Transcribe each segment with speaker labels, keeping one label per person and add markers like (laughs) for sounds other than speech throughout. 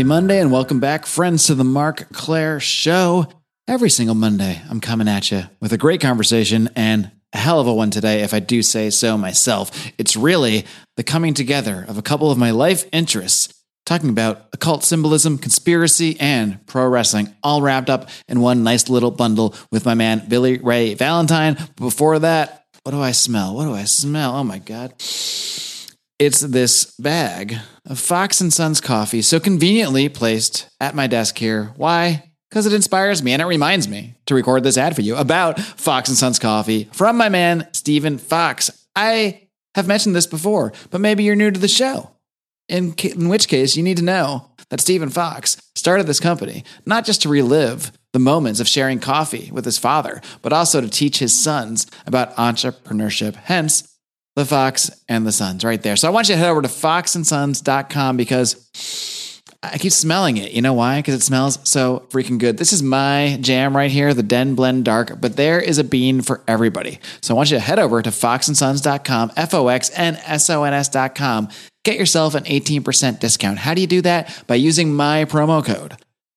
Speaker 1: Happy Monday and welcome back, friends, to the Marc Clair Show. Every single Monday, I'm coming at you with a great conversation and a hell of a one today, if I do say so myself. It's really the coming together of a couple of my life interests, talking about occult symbolism, conspiracy, and pro wrestling, all wrapped up in one nice little bundle with my man, Billy Ray Valentine. Before that, what do I smell? What do I smell? Oh my God. It's this bag of Fox and Sons coffee, so conveniently placed at my desk here. Why? Because it inspires me and it reminds me to record this ad for you about Fox and Sons coffee from my man, Stephen Fox. I have mentioned this before, but maybe you're new to the show. In, in which case, you need to know that Stephen Fox started this company not just to relive the moments of sharing coffee with his father, but also to teach his sons about entrepreneurship. Hence, the Fox and the Sons right there. So I want you to head over to foxandsons.com because I keep smelling it. You know why? Because it smells so freaking good. This is my jam right here, the Den Blend Dark, but there is a bean for everybody. So I want you to head over to foxandsons.com, F O X N S O N S.com. Get yourself an 18% discount. How do you do that? By using my promo code,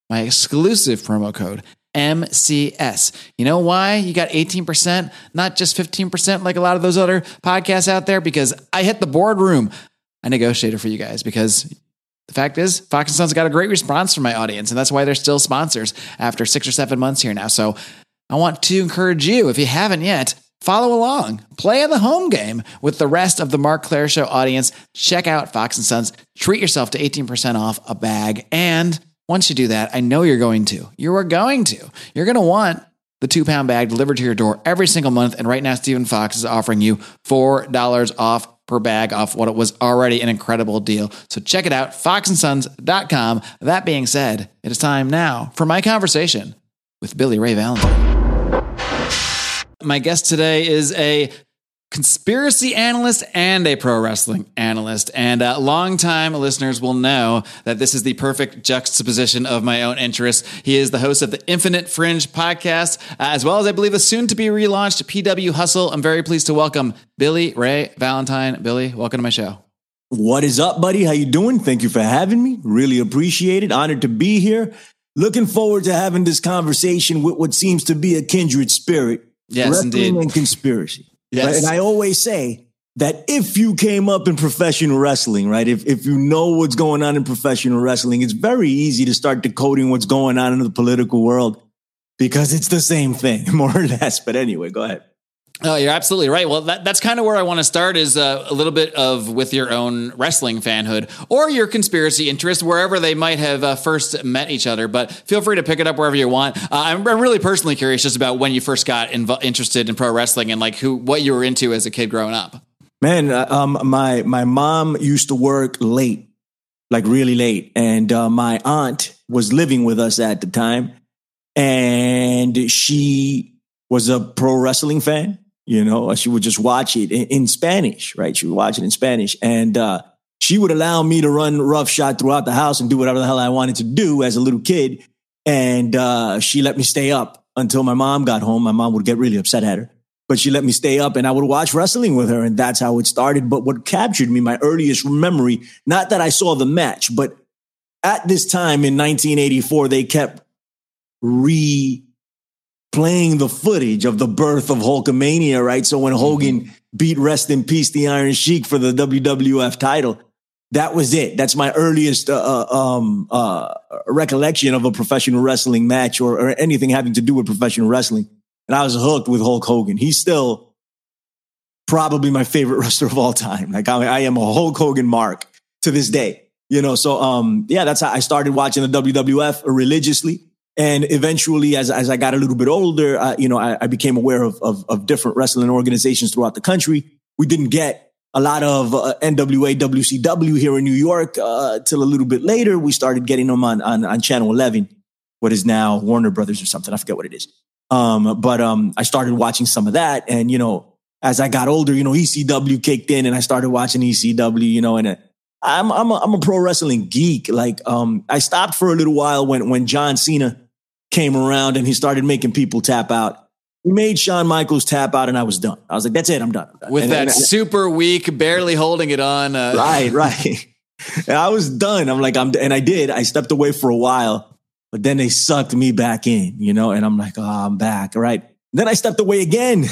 Speaker 1: my exclusive promo code, MCS. You know why you got 18%, not just 15% like a lot of those other podcasts out there? Because I hit the boardroom. I negotiated for you guys because the fact is, Fox and Sons got a great response from my audience, and that's why they're still sponsors after six or seven months here now. So I want to encourage you, if you haven't yet, follow along, play the home game with the rest of the Marc Clair Show audience. Check out Fox and Sons, treat yourself to 18% off a bag, and once you do that, I know you're going to. You are going to. You're going to want the two pound bag delivered to your door every single month. And right now, Stephen Fox is offering you $4 off per bag off what it was already an incredible deal. So check it out, foxandsons.com. That being said, it is time now for my conversation with Billy Ray Valentine. My guest today is a conspiracy analyst and a pro wrestling analyst. And uh, longtime listeners will know that this is the perfect juxtaposition of my own interests. He is the host of the Infinite Fringe podcast, uh, as well as I believe the soon to be relaunched PW Hustle. I'm very pleased to welcome Billy Ray Valentine. Billy, welcome to my show.
Speaker 2: What is up, buddy? How you doing? Thank you for having me. Really appreciate it. Honored to be here. Looking forward to having this conversation with what seems to be a kindred spirit.
Speaker 1: Yes,
Speaker 2: wrestling
Speaker 1: indeed.
Speaker 2: and conspiracy.
Speaker 1: Yes.
Speaker 2: Right? And I always say that if you came up in professional wrestling, right? If, if you know what's going on in professional wrestling, it's very easy to start decoding what's going on in the political world because it's the same thing, (laughs) more or less. But anyway, go ahead.
Speaker 1: Oh, you're absolutely right. Well, that, that's kind of where I want to start is uh, a little bit of with your own wrestling fanhood or your conspiracy interest, wherever they might have uh, first met each other. But feel free to pick it up wherever you want. Uh, I'm, I'm really personally curious just about when you first got inv- interested in pro wrestling and like who what you were into as a kid growing up.
Speaker 2: Man, uh, um, my my mom used to work late, like really late, and uh, my aunt was living with us at the time, and she was a pro wrestling fan. You know, she would just watch it in, in Spanish, right? She would watch it in Spanish, and uh, she would allow me to run roughshod throughout the house and do whatever the hell I wanted to do as a little kid. And uh, she let me stay up until my mom got home. My mom would get really upset at her but she let me stay up and I would watch wrestling with her. And that's how it started. But what captured me, my earliest memory, not that I saw the match, but at this time in 1984, they kept re playing the footage of the birth of Hulkamania, right? So when Hogan mm-hmm. beat Rest in Peace the Iron Sheik for the WWF title, that was it. That's my earliest uh, uh, um, uh, recollection of a professional wrestling match or, or anything having to do with professional wrestling and I was hooked with Hulk Hogan. He's still probably my favorite (laughs) wrestler of all time. Like I, I am a Hulk Hogan mark to this day, you know. So, um, yeah, that's how I started watching the WWF religiously. And eventually, as, as I got a little bit older, uh, you know, I, I became aware of, of, of different wrestling organizations throughout the country. We didn't get a lot of uh, NWA, WCW here in New York uh, till a little bit later. We started getting them on, on, on Channel 11, what is now Warner Brothers or something. I forget what it is. Um, but um, I started watching some of that, and you know, as I got older, you know, ECW kicked in, and I started watching ECW. You know, and I'm I'm a, I'm a pro wrestling geek. Like, um, I stopped for a little while when when John Cena came around and he started making people tap out. He made Shawn Michaels tap out, and I was done. I was like, "That's it, I'm done." I'm done.
Speaker 1: With
Speaker 2: and,
Speaker 1: that
Speaker 2: and,
Speaker 1: super weak, barely holding it on.
Speaker 2: Uh, right, (laughs) right. and I was done. I'm like, I'm, and I did. I stepped away for a while, but then they sucked me back in, you know, and I'm like, oh, I'm back. All right. Then I stepped away again,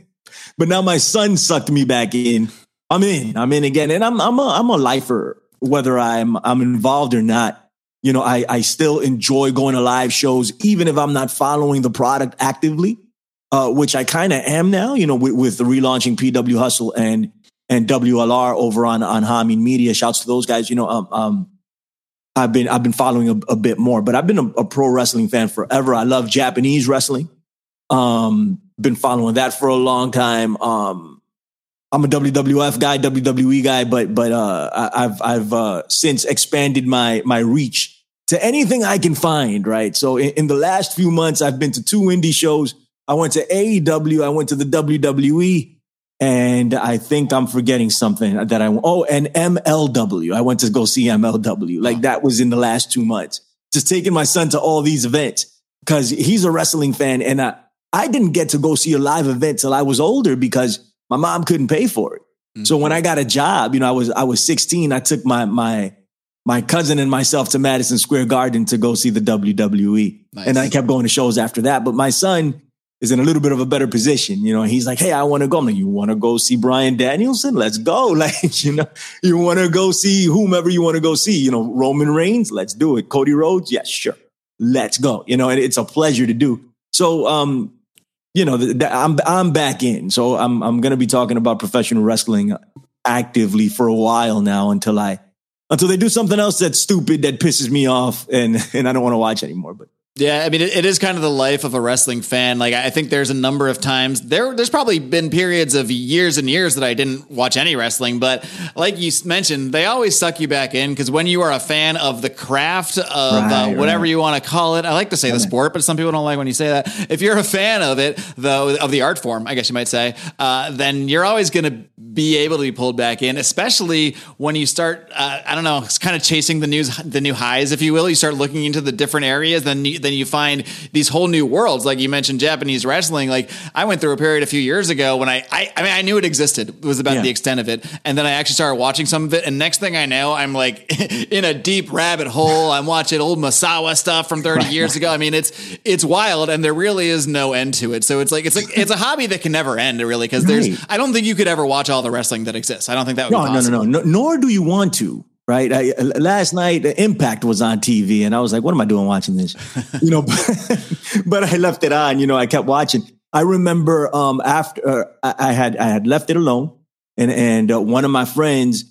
Speaker 2: (laughs) but now my son sucked me back in. I'm in. I'm in again, and I'm I'm a I'm a lifer, whether I'm I'm involved or not. You know, I I still enjoy going to live shows, even if I'm not following the product actively, uh, which I kind of am now. You know, with, with the relaunching PW Hustle and and WLR over on on Hameen Media. Shouts to those guys. You know, um, um I've been I've been following a, a bit more, but I've been a, a, pro wrestling fan forever. I love Japanese wrestling. Um, been following that for a long time. Um, I'm a WWF guy, WWE guy, but but uh, I've I've uh, since expanded my my reach to anything I can find. Right. So in, in the last few months, I've been to two indie shows. I went to AEW. I went to the WWE. And I think I'm forgetting something that I, oh, and MLW. I went to go see MLW. Like that was in the last two months. Just taking my son to all these events because he's a wrestling fan. And I, I didn't get to go see a live event till I was older because my mom couldn't pay for it. Mm-hmm. So when I got a job, you know, I was, I was 16. I took my, my, my cousin and myself to Madison Square Garden to go see the WWE. Nice. And I kept going to shows after that. But my son, is in a little bit of a better position. You know, he's like, Hey, I want to go. I'm like, you want to go see Bryan Danielson? Let's go. (laughs) Like, you know, you want to go see whomever you want to go see, you know, Roman Reigns. Let's do it. Cody Rhodes. Yes, sure. Let's go. You know, and it's a pleasure to do. So, um, you know, the, the, I'm, I'm back in. So I'm, I'm going to be talking about professional wrestling actively for a while now until I, until they do something else that's stupid that pisses me off and, (laughs) and I don't want to watch anymore. But
Speaker 1: yeah, I mean, it, it is kind of the life of a wrestling fan. Like, I think there's a number of times there. There's probably been periods of years and years that I didn't watch any wrestling, but like you mentioned, they always suck you back in because when you are a fan of the craft of uh, right, uh, whatever right. you want to call it, I like to say the sport, but some people don't like when you say that. If you're a fan of it, though, of the art form, I guess you might say, uh, then you're always going to be able to be pulled back in, especially when you start. Uh, I don't know, it's kind of chasing the news, the new highs, if you will. You start looking into the different areas, then then then you find these whole new worlds. Like you mentioned, Japanese wrestling. Like I went through a period a few years ago when I, I, I mean, I knew it existed. It was about yeah. the extent of it, and then I actually started watching some of it. And next thing I know, I'm like (laughs) in a deep rabbit hole. I'm watching old Misawa stuff from 30 right. years ago. I mean, it's it's wild, and there really is no end to it. So it's like it's like it's a hobby that can never end, really, because right. there's. I don't think you could ever watch all the wrestling that exists. I don't think that would. No, no,
Speaker 2: no, no, no. Nor do you want to right? I, last night, Impact was on TV, and I was like, "What am I doing watching this?" (laughs) you know, but, (laughs) but, I left it on. You know, I kept watching. I remember um, after uh, I had I had left it alone, and and uh, one of my friends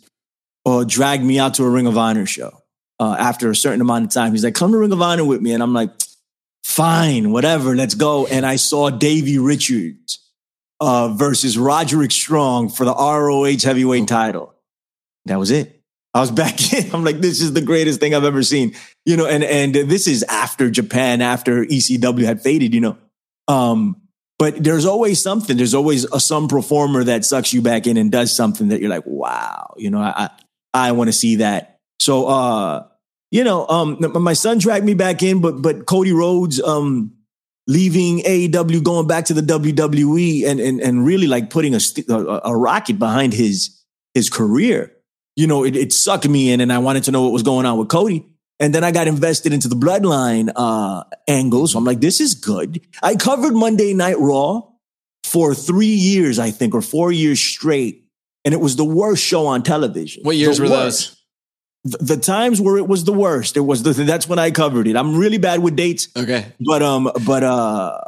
Speaker 2: uh, dragged me out to a Ring of Honor show uh, after a certain amount of time. He's like, "Come to Ring of Honor with me," and I'm like, "Fine, whatever, let's go." And I saw Davey Richards uh, versus Roderick Strong for the ROH Heavyweight title. That was it. I was back (laughs) in. I'm like, this is the greatest thing I've ever seen. You know, and and this is after Japan, after ECW had faded, you know. Um, but there's always something. There's always a, some performer that sucks you back in and does something that you're like, wow, you know, I I, I want to see that. So uh, you know, um, my son dragged me back in, but but Cody Rhodes, um, leaving AEW, going back to the WWE, and and and really like putting a a, a rocket behind his his career you know, it, it sucked me in and I wanted to know what was going on with Cody. And then I got invested into the bloodline uh, angle. So I'm like, this is good. I covered Monday Night Raw for three years, I think, or four years straight. And it was the worst show on television.
Speaker 1: What years
Speaker 2: the
Speaker 1: were worst.
Speaker 2: those? The, the times where it was the worst. It was the, that's when I covered it. I'm really bad with dates.
Speaker 1: Okay.
Speaker 2: But um, but uh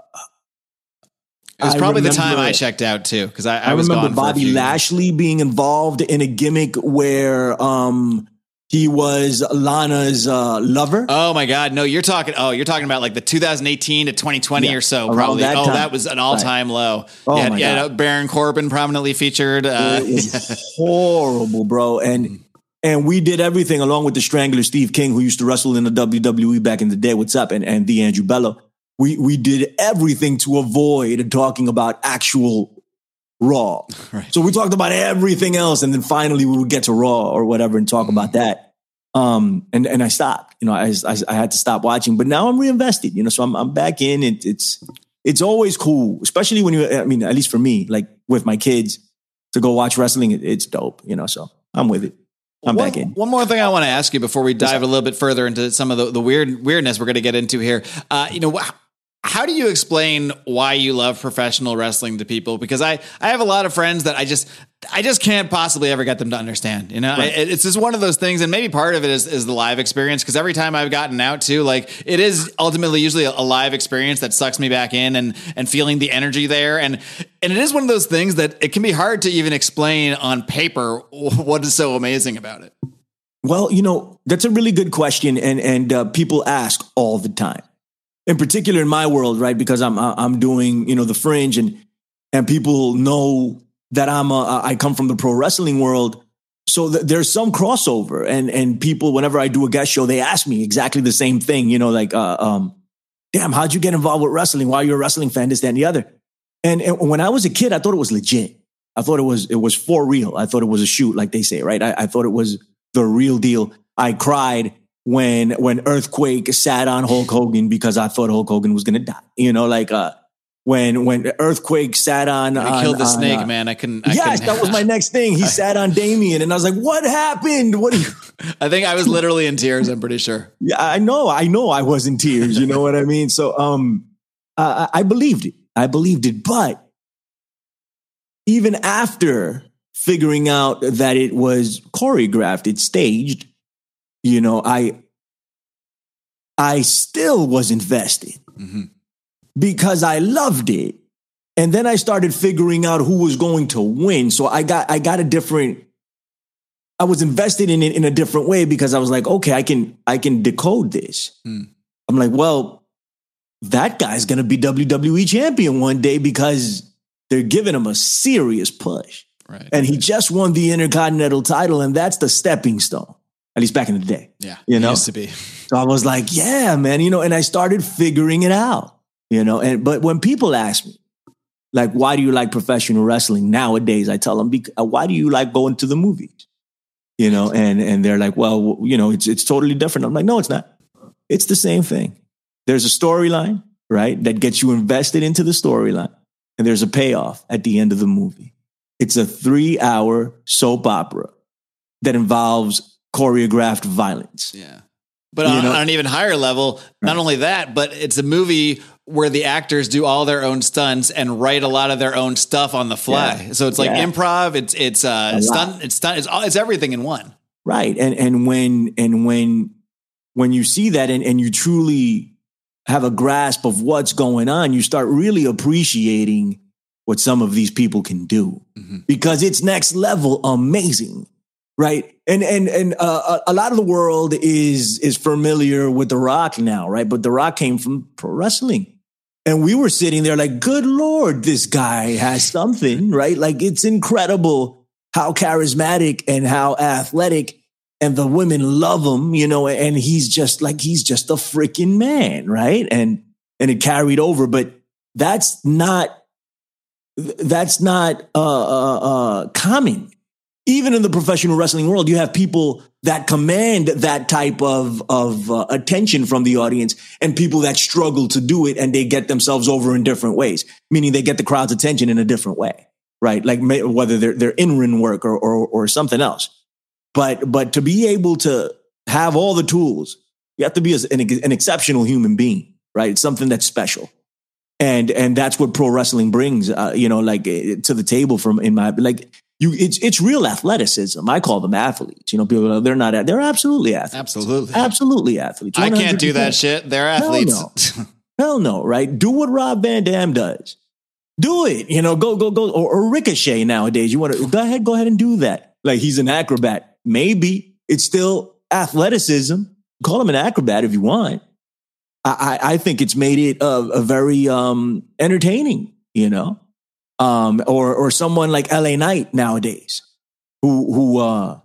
Speaker 1: it was probably remember, the time I checked out too, because I, I, I, was remember
Speaker 2: Bobby Lashley being involved in a gimmick where um he was Lana's uh, lover.
Speaker 1: Oh my God! No, you're talking. Oh, you're talking about like the 2018 to 2020 yeah, or so, probably. That oh, time. that was an all-time right. low. Oh yeah, my yeah, God. Baron Corbin prominently featured. Uh,
Speaker 2: it was (laughs) horrible, bro. And and we did everything along with the Strangler, Steve King, who used to wrestle in the WWE back in the day. What's up? And and the Andrew Bello we we did everything to avoid talking about actual Raw. (laughs) Right. So we talked about everything else, and then finally we would get to Raw or whatever and talk mm-hmm. about that. Um, and and I stopped. You know, I, I, I had to stop watching, but now I'm reinvested. You know, so I'm I'm back in. It, it's it's always cool, especially when you. I mean, at least for me, like with my kids, to go watch wrestling, it, it's dope. You know, so I'm with it. I'm
Speaker 1: one,
Speaker 2: back in.
Speaker 1: One more thing I want to ask you before we dive a little bit further into some of the, the weird weirdness we're going to get into here. Uh, you know, how do you explain why you love professional wrestling to people? Because I, I have a lot of friends that I just I just can't possibly ever get them to understand. You know, right. it, it's just one of those things, and maybe part of it is, is the live experience. Because every time I've gotten out to, like, it is ultimately usually a, a, live experience that sucks me back in, and and feeling the energy there, and and it is one of those things that it can be hard to even explain on paper (laughs) what is so amazing about it.
Speaker 2: Well, you know, that's a really good question, and and uh, people ask all the time in particular in my world, right? Because I'm I'm doing you know the fringe and and people know that I'm a, I come from the pro wrestling world. So th- there's some crossover, and and people whenever I do a guest show, they ask me exactly the same thing. You know, like, uh, um, damn, how'd you get involved with wrestling? Why are you a wrestling fan? This, that, and the other. And, and when I was a kid, I thought it was legit. I thought it was it was for real. I thought it was a shoot, like they say, right? I, I thought it was the real deal. I cried when when Earthquake sat on Hulk Hogan because I thought Hulk Hogan was gonna die. You know, like uh when when Earthquake sat on,
Speaker 1: I killed the on, snake, uh, man. I couldn't. I
Speaker 2: yes, couldn't, that was my next thing. He (laughs) sat on Damien, and I was like, "What happened? What?" Are you? (laughs)
Speaker 1: I think I was literally in tears. I'm pretty sure. (laughs)
Speaker 2: Yeah, I know. I know. I was in tears. You know what I mean? So, um, uh, I believed it. I believed it, but even after figuring out that it was choreographed, it's staged, you know, I I still was invested mm-hmm. because I loved it. And then I started figuring out who was going to win. So I got I got a different I was invested in it in a different way because I was like, okay, I can I can decode this. Mm. I'm like, well, that guy's gonna be WWE champion one day because they're giving him a serious push. Right. And he just won the Intercontinental title, and that's the stepping stone at least back in the day.
Speaker 1: Yeah. You know, used to be.
Speaker 2: So I was like, yeah, man, you know, and I started figuring it out, you know, and, but when people ask me, like, why do you like professional wrestling nowadays? I tell them, uh, why do you like going to the movies? You know, and, and they're like, well, you know, it's, it's totally different. I'm like, no, it's not. It's the same thing. There's a storyline, right? That gets you invested into the storyline. And there's a payoff at the end of the movie. It's a three hour soap opera that involves choreographed violence.
Speaker 1: Yeah. But on, on, an even higher level, not only that, but it's a movie where the actors do all their own stunts and write a lot of their own stuff on the fly. Yeah. So it's like yeah. improv. It's it's uh stunt. It's stunt. It's all, it's everything in one.
Speaker 2: Right. And and when and when when you see that and, and you truly have a grasp of what's going on, you start really appreciating what some of these people can do mm-hmm. because it's next level amazing right? And and and uh, a lot of the world is is familiar with The Rock now, right? But The Rock came from pro wrestling. And we were sitting there like, good Lord, this guy has something, right? Like it's incredible how charismatic and how athletic and the women love him, you know, and he's just like, he's just a freaking man, right? And, and it carried over, but that's not, that's not, uh, uh, uh common even in the professional wrestling world, you have people that command that type of of uh, attention from the audience, and people that struggle to do it, and they get themselves over in different ways. Meaning they get the crowd's attention in a different way, right? Like may, whether they're they're in ring work or, or or something else. But but to be able to have all the tools, you have to be an, an exceptional human being, right? It's something that's special and and that's what pro wrestling brings uh, you know like eh, to the table from in my like you it's it's real athleticism. I call them athletes. You know, people they're not they're absolutely athletes.
Speaker 1: Absolutely.
Speaker 2: Absolutely athletes.
Speaker 1: 100%. I can't do that shit. They're athletes.
Speaker 2: Hell no. (laughs) Hell no, right? Do what Rob Van Dam does. Do it. You know, go, go, go. Or, or Ricochet nowadays. You want to go ahead, go ahead and do that. Like he's an acrobat. Maybe it's still athleticism. Call him an acrobat if you want. I, I, I think it's made it a, a very um, entertaining, you know? Um, or or someone like LA Knight nowadays, who who uh,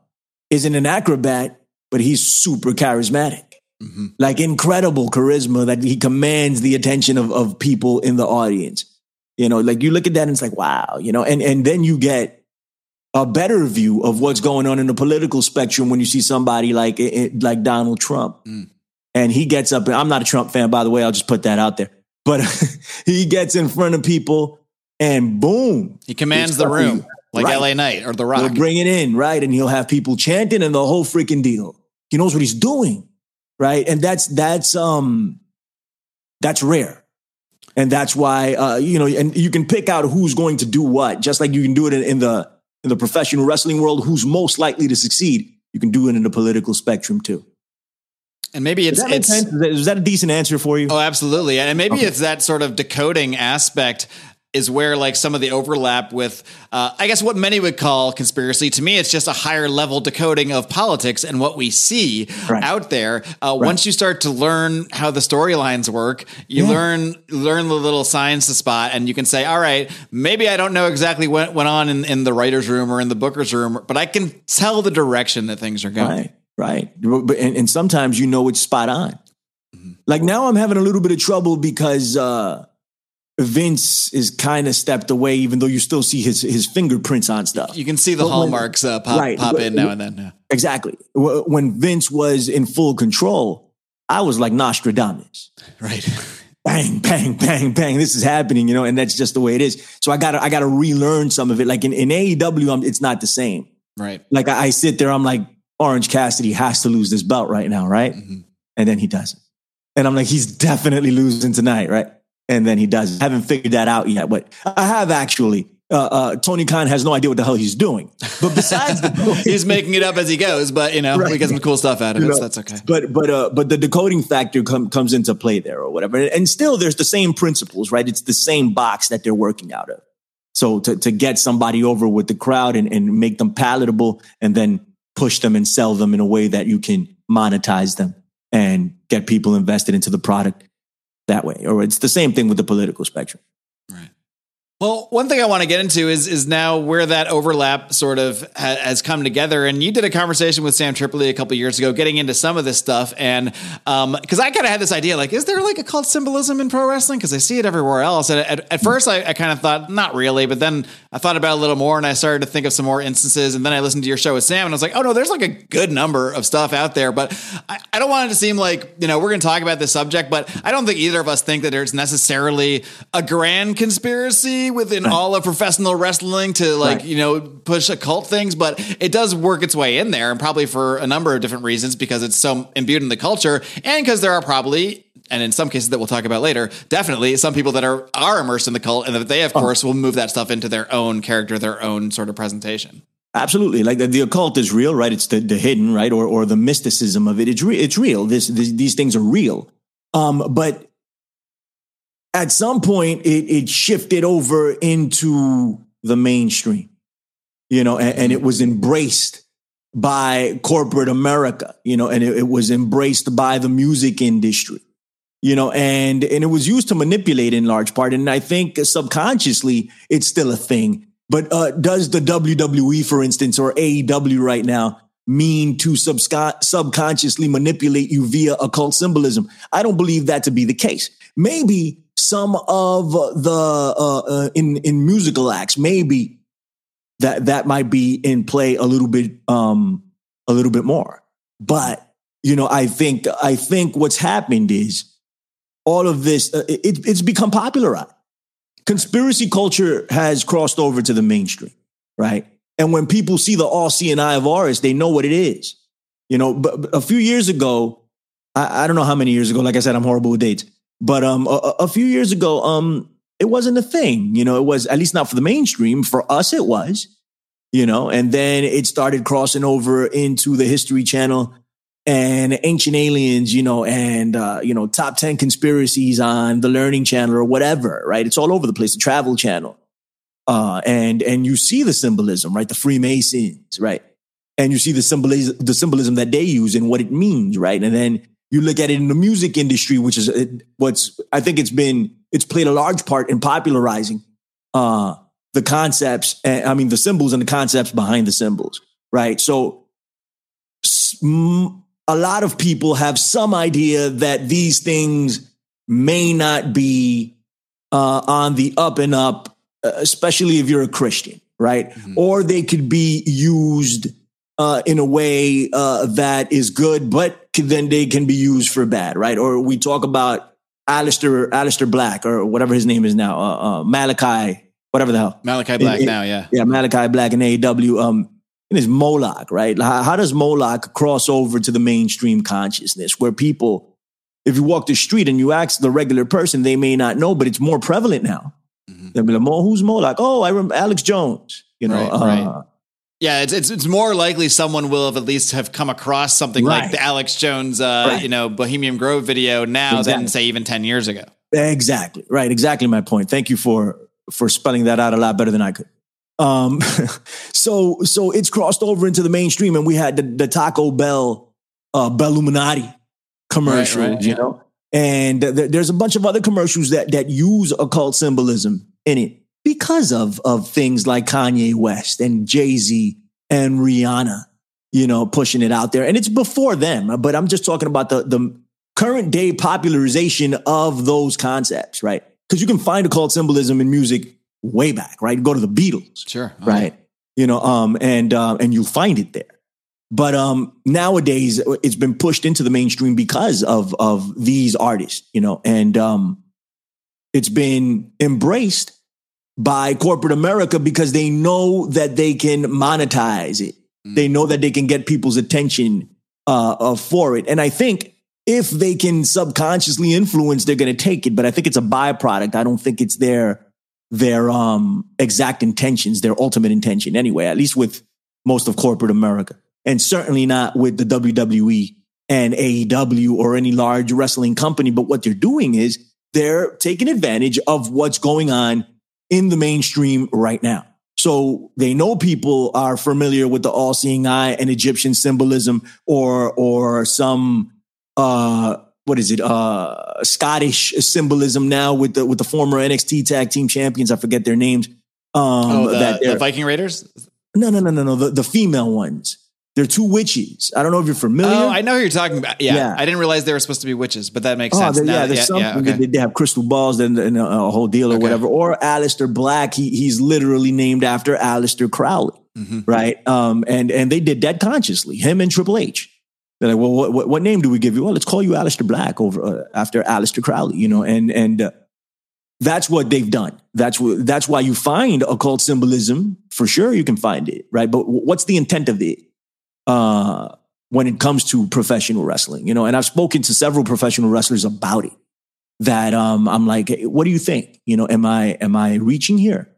Speaker 2: isn't an acrobat, but he's super charismatic, mm-hmm. like incredible charisma that he commands the attention of of people in the audience. You know, like you look at that and it's like wow, you know, and and then you get a better view of what's going on in the political spectrum when you see somebody like eh, eh, like Donald Trump. Mm. And he gets up, I'm not a Trump fan, by the way, I'll just put that out there. But (laughs) he gets in front of people and boom,
Speaker 1: he commands the room. like
Speaker 2: Right.
Speaker 1: LA Knight or The
Speaker 2: He'll
Speaker 1: Rock.
Speaker 2: bring it in, right? And he'll have people chanting and the whole freaking deal. He knows what he's doing, right? And that's that's um that's rare. And that's why uh, you know, and you can pick out who's going to do what, just like you can do it in, in the in the professional wrestling world, who's most likely to succeed. You can do it in the political spectrum too.
Speaker 1: and maybe it's it's?
Speaker 2: Is that, is that a decent answer for you?
Speaker 1: Oh, absolutely. And maybe
Speaker 2: Okay.
Speaker 1: it's that sort of decoding aspect is where like some of the overlap with uh, I guess what many would call conspiracy. To me, it's just a higher level decoding of politics and what we see
Speaker 2: Right.
Speaker 1: out there. Uh, Once you start to learn how the storylines work, you
Speaker 2: Yeah.
Speaker 1: learn learn the little signs to spot, and you can say, "All right, maybe I don't know exactly what went on in, in the writers' room or in the booker's room, but I can tell the direction that things are going."
Speaker 2: Right, right. And, and sometimes you know it's spot on.
Speaker 1: Mm-hmm.
Speaker 2: Like now, I'm having a little bit of trouble because uh, Vince is kind of stepped away, even though you still see his his fingerprints on stuff.
Speaker 1: You can see the
Speaker 2: But when-
Speaker 1: hallmarks uh, pop
Speaker 2: right,
Speaker 1: pop in now and then. yeah.
Speaker 2: Exactly. When Vince was in full control, I was like Nostradamus.
Speaker 1: Right. (laughs)
Speaker 2: Bang, bang, bang, bang. This is happening, you know, and that's just the way it is. So I gotta, I gotta relearn some of it. Like in, in AEW, I'm, it's not the same.
Speaker 1: Right.
Speaker 2: Like I, I sit there, I'm like, Orange Cassidy has to lose this belt right now, right?
Speaker 1: Mhm.
Speaker 2: And then he doesn't. And I'm like, he's definitely losing tonight, right? And then he doesn't. Haven't figured that out yet, but I have actually. Uh, uh, Tony Khan has no idea what the hell he's doing. But besides the (laughs)
Speaker 1: He's making it up as he goes, but you know, we get some cool stuff out of it.
Speaker 2: You
Speaker 1: so that's okay.
Speaker 2: But but uh, but the decoding factor com- comes into play there or whatever, and still there's the same principles, right? It's the same box that they're working out of. So to to get somebody over with the crowd and, and make them palatable, and then push them and sell them in a way that you can monetize them and get people invested into the product that way. Or it's the same thing with the political spectrum.
Speaker 1: Well, one thing I want to get into is is now where that overlap sort of ha- has come together. And you did a conversation with Sam Tripoli a couple years ago, getting into some of this stuff. And um, because I kind of had this idea, like, is there like a cult symbolism in pro wrestling? Because I see it everywhere else. And at, at first, I, I kind of thought not really, but then I thought about it a little more, and I started to think of some more instances. And then I listened to your show with Sam, and I was like, oh no, there's like a good number of stuff out there. But I, I don't want it to seem like you know we're going to talk about this subject, but I don't think either of us think that there's necessarily a grand conspiracy within (laughs) all of professional wrestling to like
Speaker 2: Right.
Speaker 1: you know push occult things, but it does work its way in there, and probably for a number of different reasons because it's so imbued in the culture, and because there are probably. And in some cases that we'll talk about later, definitely some people that are are immersed in the cult, and that they, of course, will move that stuff into their own character, their own sort of presentation.
Speaker 2: Absolutely, like the, the occult is real, right? It's the, the hidden, right, or or the mysticism of it. It's real. It's real. This, this these things are real. Um, but at some point, it it shifted over into the mainstream, you know, and, and it was embraced by corporate America, you know, and it, it was embraced by the music industry, you know, and and it was used to manipulate in large part. And I think subconsciously, it's still a thing. But uh, does the WWE, for instance, or AEW right now mean to subconsciously manipulate you via occult symbolism? I don't believe that to be the case. Maybe some of the uh, uh, in in musical acts, maybe that that might be in play a little bit um, a little bit more. But you know, I think I think what's happened is all of this uh, it, it's become popularized conspiracy culture has crossed over to the mainstream, right? And when people see the all seeing of Horus, they know what it is. You know, but, but a few years ago, I, I don't know how many years ago. Like I said, I'm horrible with dates, but um, a, a few years ago, um, it wasn't a thing. You know, it was at least not for the mainstream. For us, it was. You know, and then it started crossing over into the History Channel and Ancient Aliens, you know, and uh, you know, top ten conspiracies on the Learning Channel or whatever, right? It's all over the place. The Travel Channel, uh, and and you see the symbolism, right? The Freemasons, right? And you see the symbolism, the symbolism that they use and what it means, right? And then you look at it in the music industry, which is uh, what's I think it's been it's played a large part in popularizing uh, the concepts. And, I mean, the symbols and the concepts behind the symbols, right? So a lot of people have some idea that these things may not be uh, on the up and up, uh, especially if you're a Christian, right? Or they could be used uh, in a way uh, that is good, but then they can be used for bad, right? Or we talk about Aleister, Aleister Black or whatever his name is now, uh, uh, Malakai, whatever the hell.
Speaker 1: Malakai Black
Speaker 2: It-
Speaker 1: now, yeah.
Speaker 2: Yeah, Malakai Black and AEW. Um, and it's Moloch, right? How, how does Moloch cross over to the mainstream consciousness where people, if you walk the street and you ask the regular person, they may not know, but it's more prevalent now.
Speaker 1: Mhm.
Speaker 2: They'll be like, "Mo, who's Moloch? Oh, I remember Alex Jones. You know,
Speaker 1: Right,
Speaker 2: uh,
Speaker 1: right. Yeah, it's, it's it's more likely someone will have at least have come across something like the Alex Jones, uh,
Speaker 2: Right.
Speaker 1: you know, Bohemian Grove video now than say even ten years ago.
Speaker 2: Exactly. Right. Exactly my point. Thank you for for spelling that out a lot better than I could. Um, (laughs) so so it's crossed over into the mainstream, and we had the, the Taco Bell uh, Belluminati commercials,
Speaker 1: Right, right,
Speaker 2: you
Speaker 1: yeah.
Speaker 2: know, and th- there's a bunch of other commercials that that use occult symbolism in it because of of things like Kanye West and Jay Z and Rihanna, you know, pushing it out there, and it's before them. But I'm just talking about the the current day popularization of those concepts, right? Because you can find occult symbolism in music way back, right? Go to the Beatles,
Speaker 1: Sure.
Speaker 2: right? You know, um, and uh, and you'll find it there. But um, nowadays, it's been pushed into the mainstream because of of these artists, you know, and um, it's been embraced by corporate America because they know that they can monetize it. They know that they can get people's attention uh, uh, for it, and I think if they can subconsciously influence, they're going to take it. But I think it's a byproduct. I don't think it's their their um, exact intentions, their ultimate intention, anyway. At least with most of corporate America, and certainly not with the WWE and AEW or any large wrestling company. But what they're doing is they're taking advantage of what's going on in the mainstream right now. So they know people are familiar with the all-seeing eye and Egyptian symbolism or or some uh what is it uh Scottish symbolism now with the with the former NXT tag team champions I forget their names um
Speaker 1: Oh, the,
Speaker 2: that
Speaker 1: the Viking Raiders.
Speaker 2: no no no no no the, the female ones they're two witches I don't know if you're familiar
Speaker 1: Oh, I know who you're talking about. Yeah,
Speaker 2: Yeah.
Speaker 1: I didn't realize they were supposed to be witches, but that makes
Speaker 2: Oh,
Speaker 1: sense.
Speaker 2: there- yeah, there's
Speaker 1: yeah,
Speaker 2: something.
Speaker 1: yeah, okay.
Speaker 2: they, they have crystal balls and, and a, a whole deal or
Speaker 1: Okay.
Speaker 2: whatever. Or Aleister Black, he, he's literally named after Aleister Crowley,
Speaker 1: Mhm.
Speaker 2: right? Um, and and they did that consciously. Him and Triple H. They're like, well, what, what, what name do we give you? Well, let's call you Aleister Black over uh, after Aleister Crowley. You know, and and uh, that's what they've done. That's what that's why you find occult symbolism for sure. You can find it, right? But what's the intent of it? Uh, when it comes to professional wrestling, you know, and I've spoken to several professional wrestlers about it. That um, I'm like, hey, what do you think? You know, am I am I reaching here,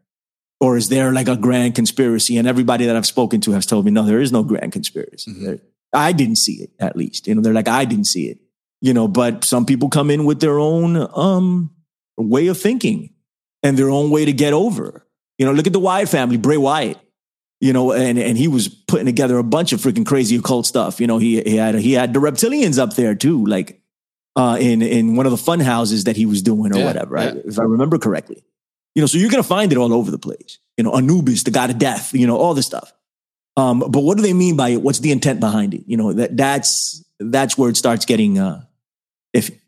Speaker 2: or is there like a grand conspiracy? And everybody that I've spoken to has told me, no, there is no grand conspiracy.
Speaker 1: Mhm.
Speaker 2: There- I didn't see it, at least. You know, they're like, I didn't see it. You know, but some people come in with their own um way of thinking and their own way to get over. You know, look at the Wyatt family, Bray Wyatt you know, and, and he was putting together a bunch of freaking crazy occult stuff. You know, he, he had, he had the reptilians up there too, like, uh, in, in one of the fun houses that he was doing or
Speaker 1: Yeah,
Speaker 2: whatever, right?
Speaker 1: yeah.
Speaker 2: If I remember correctly, you know, so you're going to find it all over the place, you know, Anubis, the god of death, you know, all this stuff. Um, but what do they mean by it? What's the intent behind it? You know, that that's, that's where it starts getting, uh, iffy.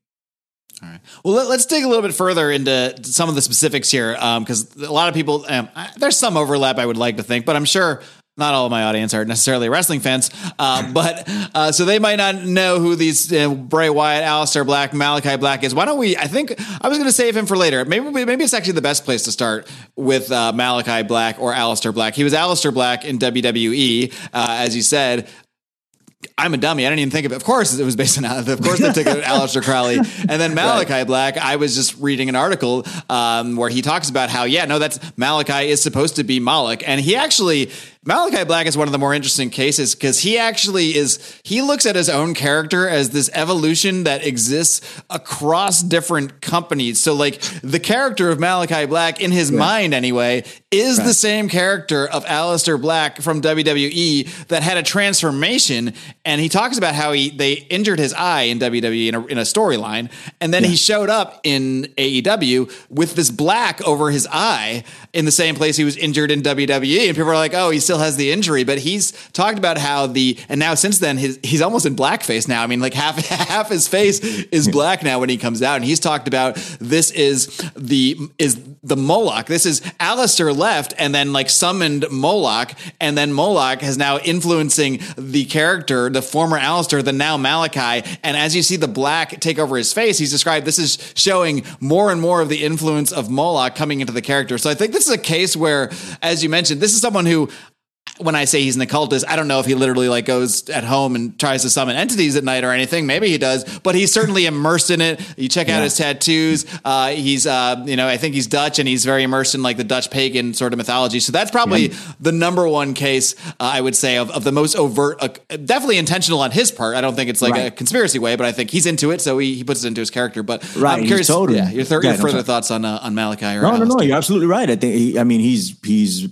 Speaker 1: All right. Well, let, us dig a little bit further into some of the specifics here, because a lot of people, um, I- there's some overlap, I would like to think, but I'm sure not all of my audience are necessarily wrestling fans. Uh, (laughs) but uh, so they might not know who these uh, Bray Wyatt, Aleister Black, Malakai Black is. Why don't we? I think I was going to save him for later. Maybe maybe it's actually the best place to start with uh, Malakai Black or Aleister Black. He was Aleister Black in WWE, uh, as you said. I'm a dummy. I didn't even think of it. Of course, it was based on, of course, they took (laughs) Aleister Crowley. And then Malakai Black, I was just reading an article um, where he talks about how, yeah, no, that's Malakai is supposed to be Moloch. And he actually, Malakai Black is one of the more interesting cases because he actually is, he looks at his own character as this evolution that exists across different companies. So, like, the character of Malakai Black, in his mind anyway, is the same character of Aleister Black from WWE that had a transformation. And he talks about how he they injured his eye in WWE in a, in a storyline, and then he showed up in AEW with this black over his eye in the same place he was injured in WWE. And people are like, "Oh, he's still has the injury, but he's talked about how the and now since then his he's almost in blackface now. I mean, like half (laughs) half his face is black now when he comes out, and he's talked about this is the is the Moloch. This is Aleister left and then like summoned Moloch, and then Moloch has now influencing the character, the former Aleister, the now Malakai. And as you see the black take over his face, he's described this is showing more and more of the influence of Moloch coming into the character. So I think this is a case where, as you mentioned, this is someone who when I say he's an occultist, I don't know if he literally like goes at home and tries to summon entities at night or anything. Maybe he does, but he's certainly immersed in it. You check out yeah. his tattoos. Uh, he's, uh, you know, I think he's Dutch and he's very immersed in like the Dutch pagan sort of mythology. So that's probably yeah. the number one case uh, I would say of, of the most overt, uh, definitely intentional on his part. I don't think it's like right. a conspiracy way, but I think he's into it, so he, he puts it into his character. But
Speaker 2: right, I'm curious, totally.
Speaker 1: yeah, your, th- your further thoughts on uh, on Malakai or
Speaker 2: no, no, no, you're absolutely right. I think he, I mean he's he's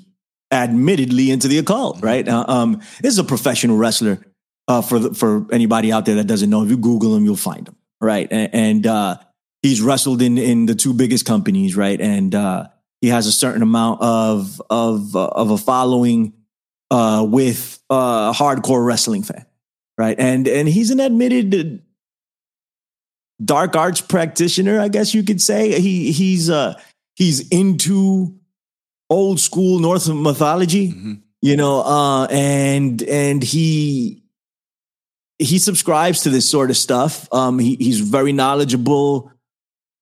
Speaker 2: admittedly into the occult, right? Uh, um, this is a professional wrestler. Uh, for the, for anybody out there that doesn't know, if you Google him, you'll find him, right? And, and uh, he's wrestled in in the two biggest companies, right? And uh, he has a certain amount of of uh, of a following uh, with a hardcore wrestling fan, right? And and he's an admitted dark arts practitioner, I guess you could say. He he's uh he's into old school Norse mythology, mm-hmm. you know, uh, and and he he subscribes to this sort of stuff. Um, he, he's very knowledgeable.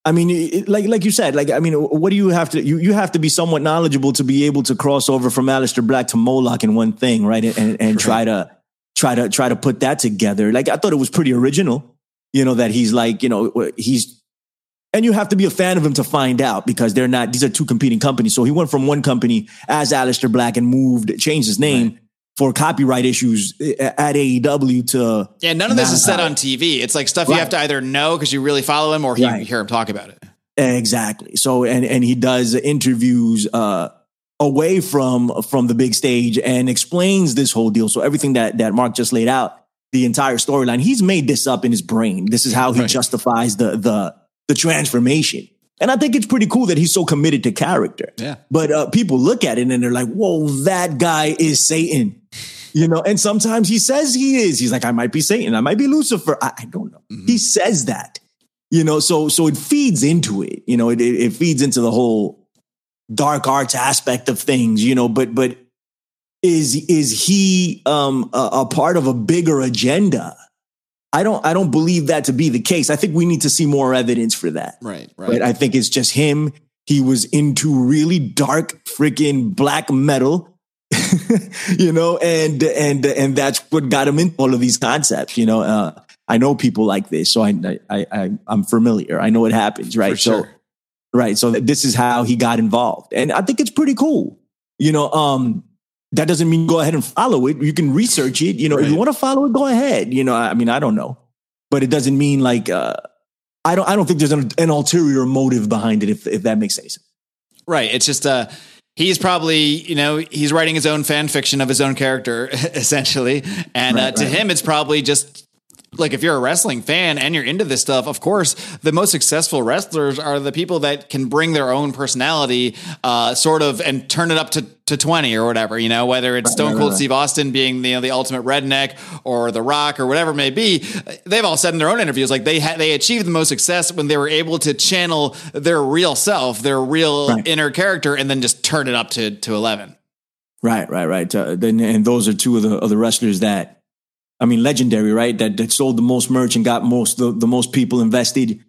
Speaker 2: I mean, it, like like you said, like I mean, what do you have to you you have to be somewhat knowledgeable to be able to cross over from Aleister Black to Moloch in one thing, right? And and, and right. try to try to try to put that together. Like I thought it was pretty original, you know, that he's like, you know, he's and you have to be a fan of him to find out because they're not, these are two competing companies. So he went from one company as Aleister Black and moved, changed his name. Right. For copyright issues at AEW to
Speaker 1: yeah, none of this is said on TV. It's like stuff right. you have to either know because you really follow him, or he, right. hear him talk about it.
Speaker 2: Exactly. So and and he does interviews uh, away from from the big stage and explains this whole deal. So everything that that Marc just laid out, the entire storyline, he's made this up in his brain. This is how he right. justifies the the the transformation. And I think it's pretty cool that he's so committed to character.
Speaker 1: Yeah.
Speaker 2: But uh, people look at it and they're like, whoa, that guy is Satan. You know, and sometimes he says he is. He's like, I might be Satan. I might be Lucifer. I, I don't know. Mm-hmm. He says that. You know, so so it feeds into it. You know, it, it, it feeds into the whole dark arts aspect of things. You know, but but is is he um, a, a part of a bigger agenda? I don't I don't believe that to be the case. I think we need to see more evidence for that.
Speaker 1: Right, right.
Speaker 2: I think it's just him. He was into really dark freaking black metal. (laughs) you know, and and and that's what got him in all of these concepts. You know, uh, I know people like this, so I I, I I'm familiar. I know it happens, right? For so, right. So this is how he got involved, and I think it's pretty cool. You know, um, that doesn't mean go ahead and follow it. You can research it. You know, right. if you want to follow it, go ahead. You know, I mean, I don't know, but it doesn't mean like uh, I don't. I don't think there's an, an ulterior motive behind it. If if that makes any sense.
Speaker 1: Right. It's just uh, he's probably you know he's writing his own fan fiction of his own character (laughs) essentially, and right, uh, to right. him it's probably just like if you're a wrestling fan and you're into this stuff, of course, the most successful wrestlers are the people that can bring their own personality, uh, sort of, and turn it up to, to 20 or whatever, you know, whether it's Stone Cold Steve Austin being the, you know, the ultimate redneck or The Rock or whatever it may be. They've all said in their own interviews, like they had, they achieved the most success when they were able to channel their real self, their real right. inner character, and then just turn it up to, to 11.
Speaker 2: Right, right, right. Uh, and those are two of the, of the wrestlers that, I mean, legendary, right? That, that sold the most merch and got most the, the most people invested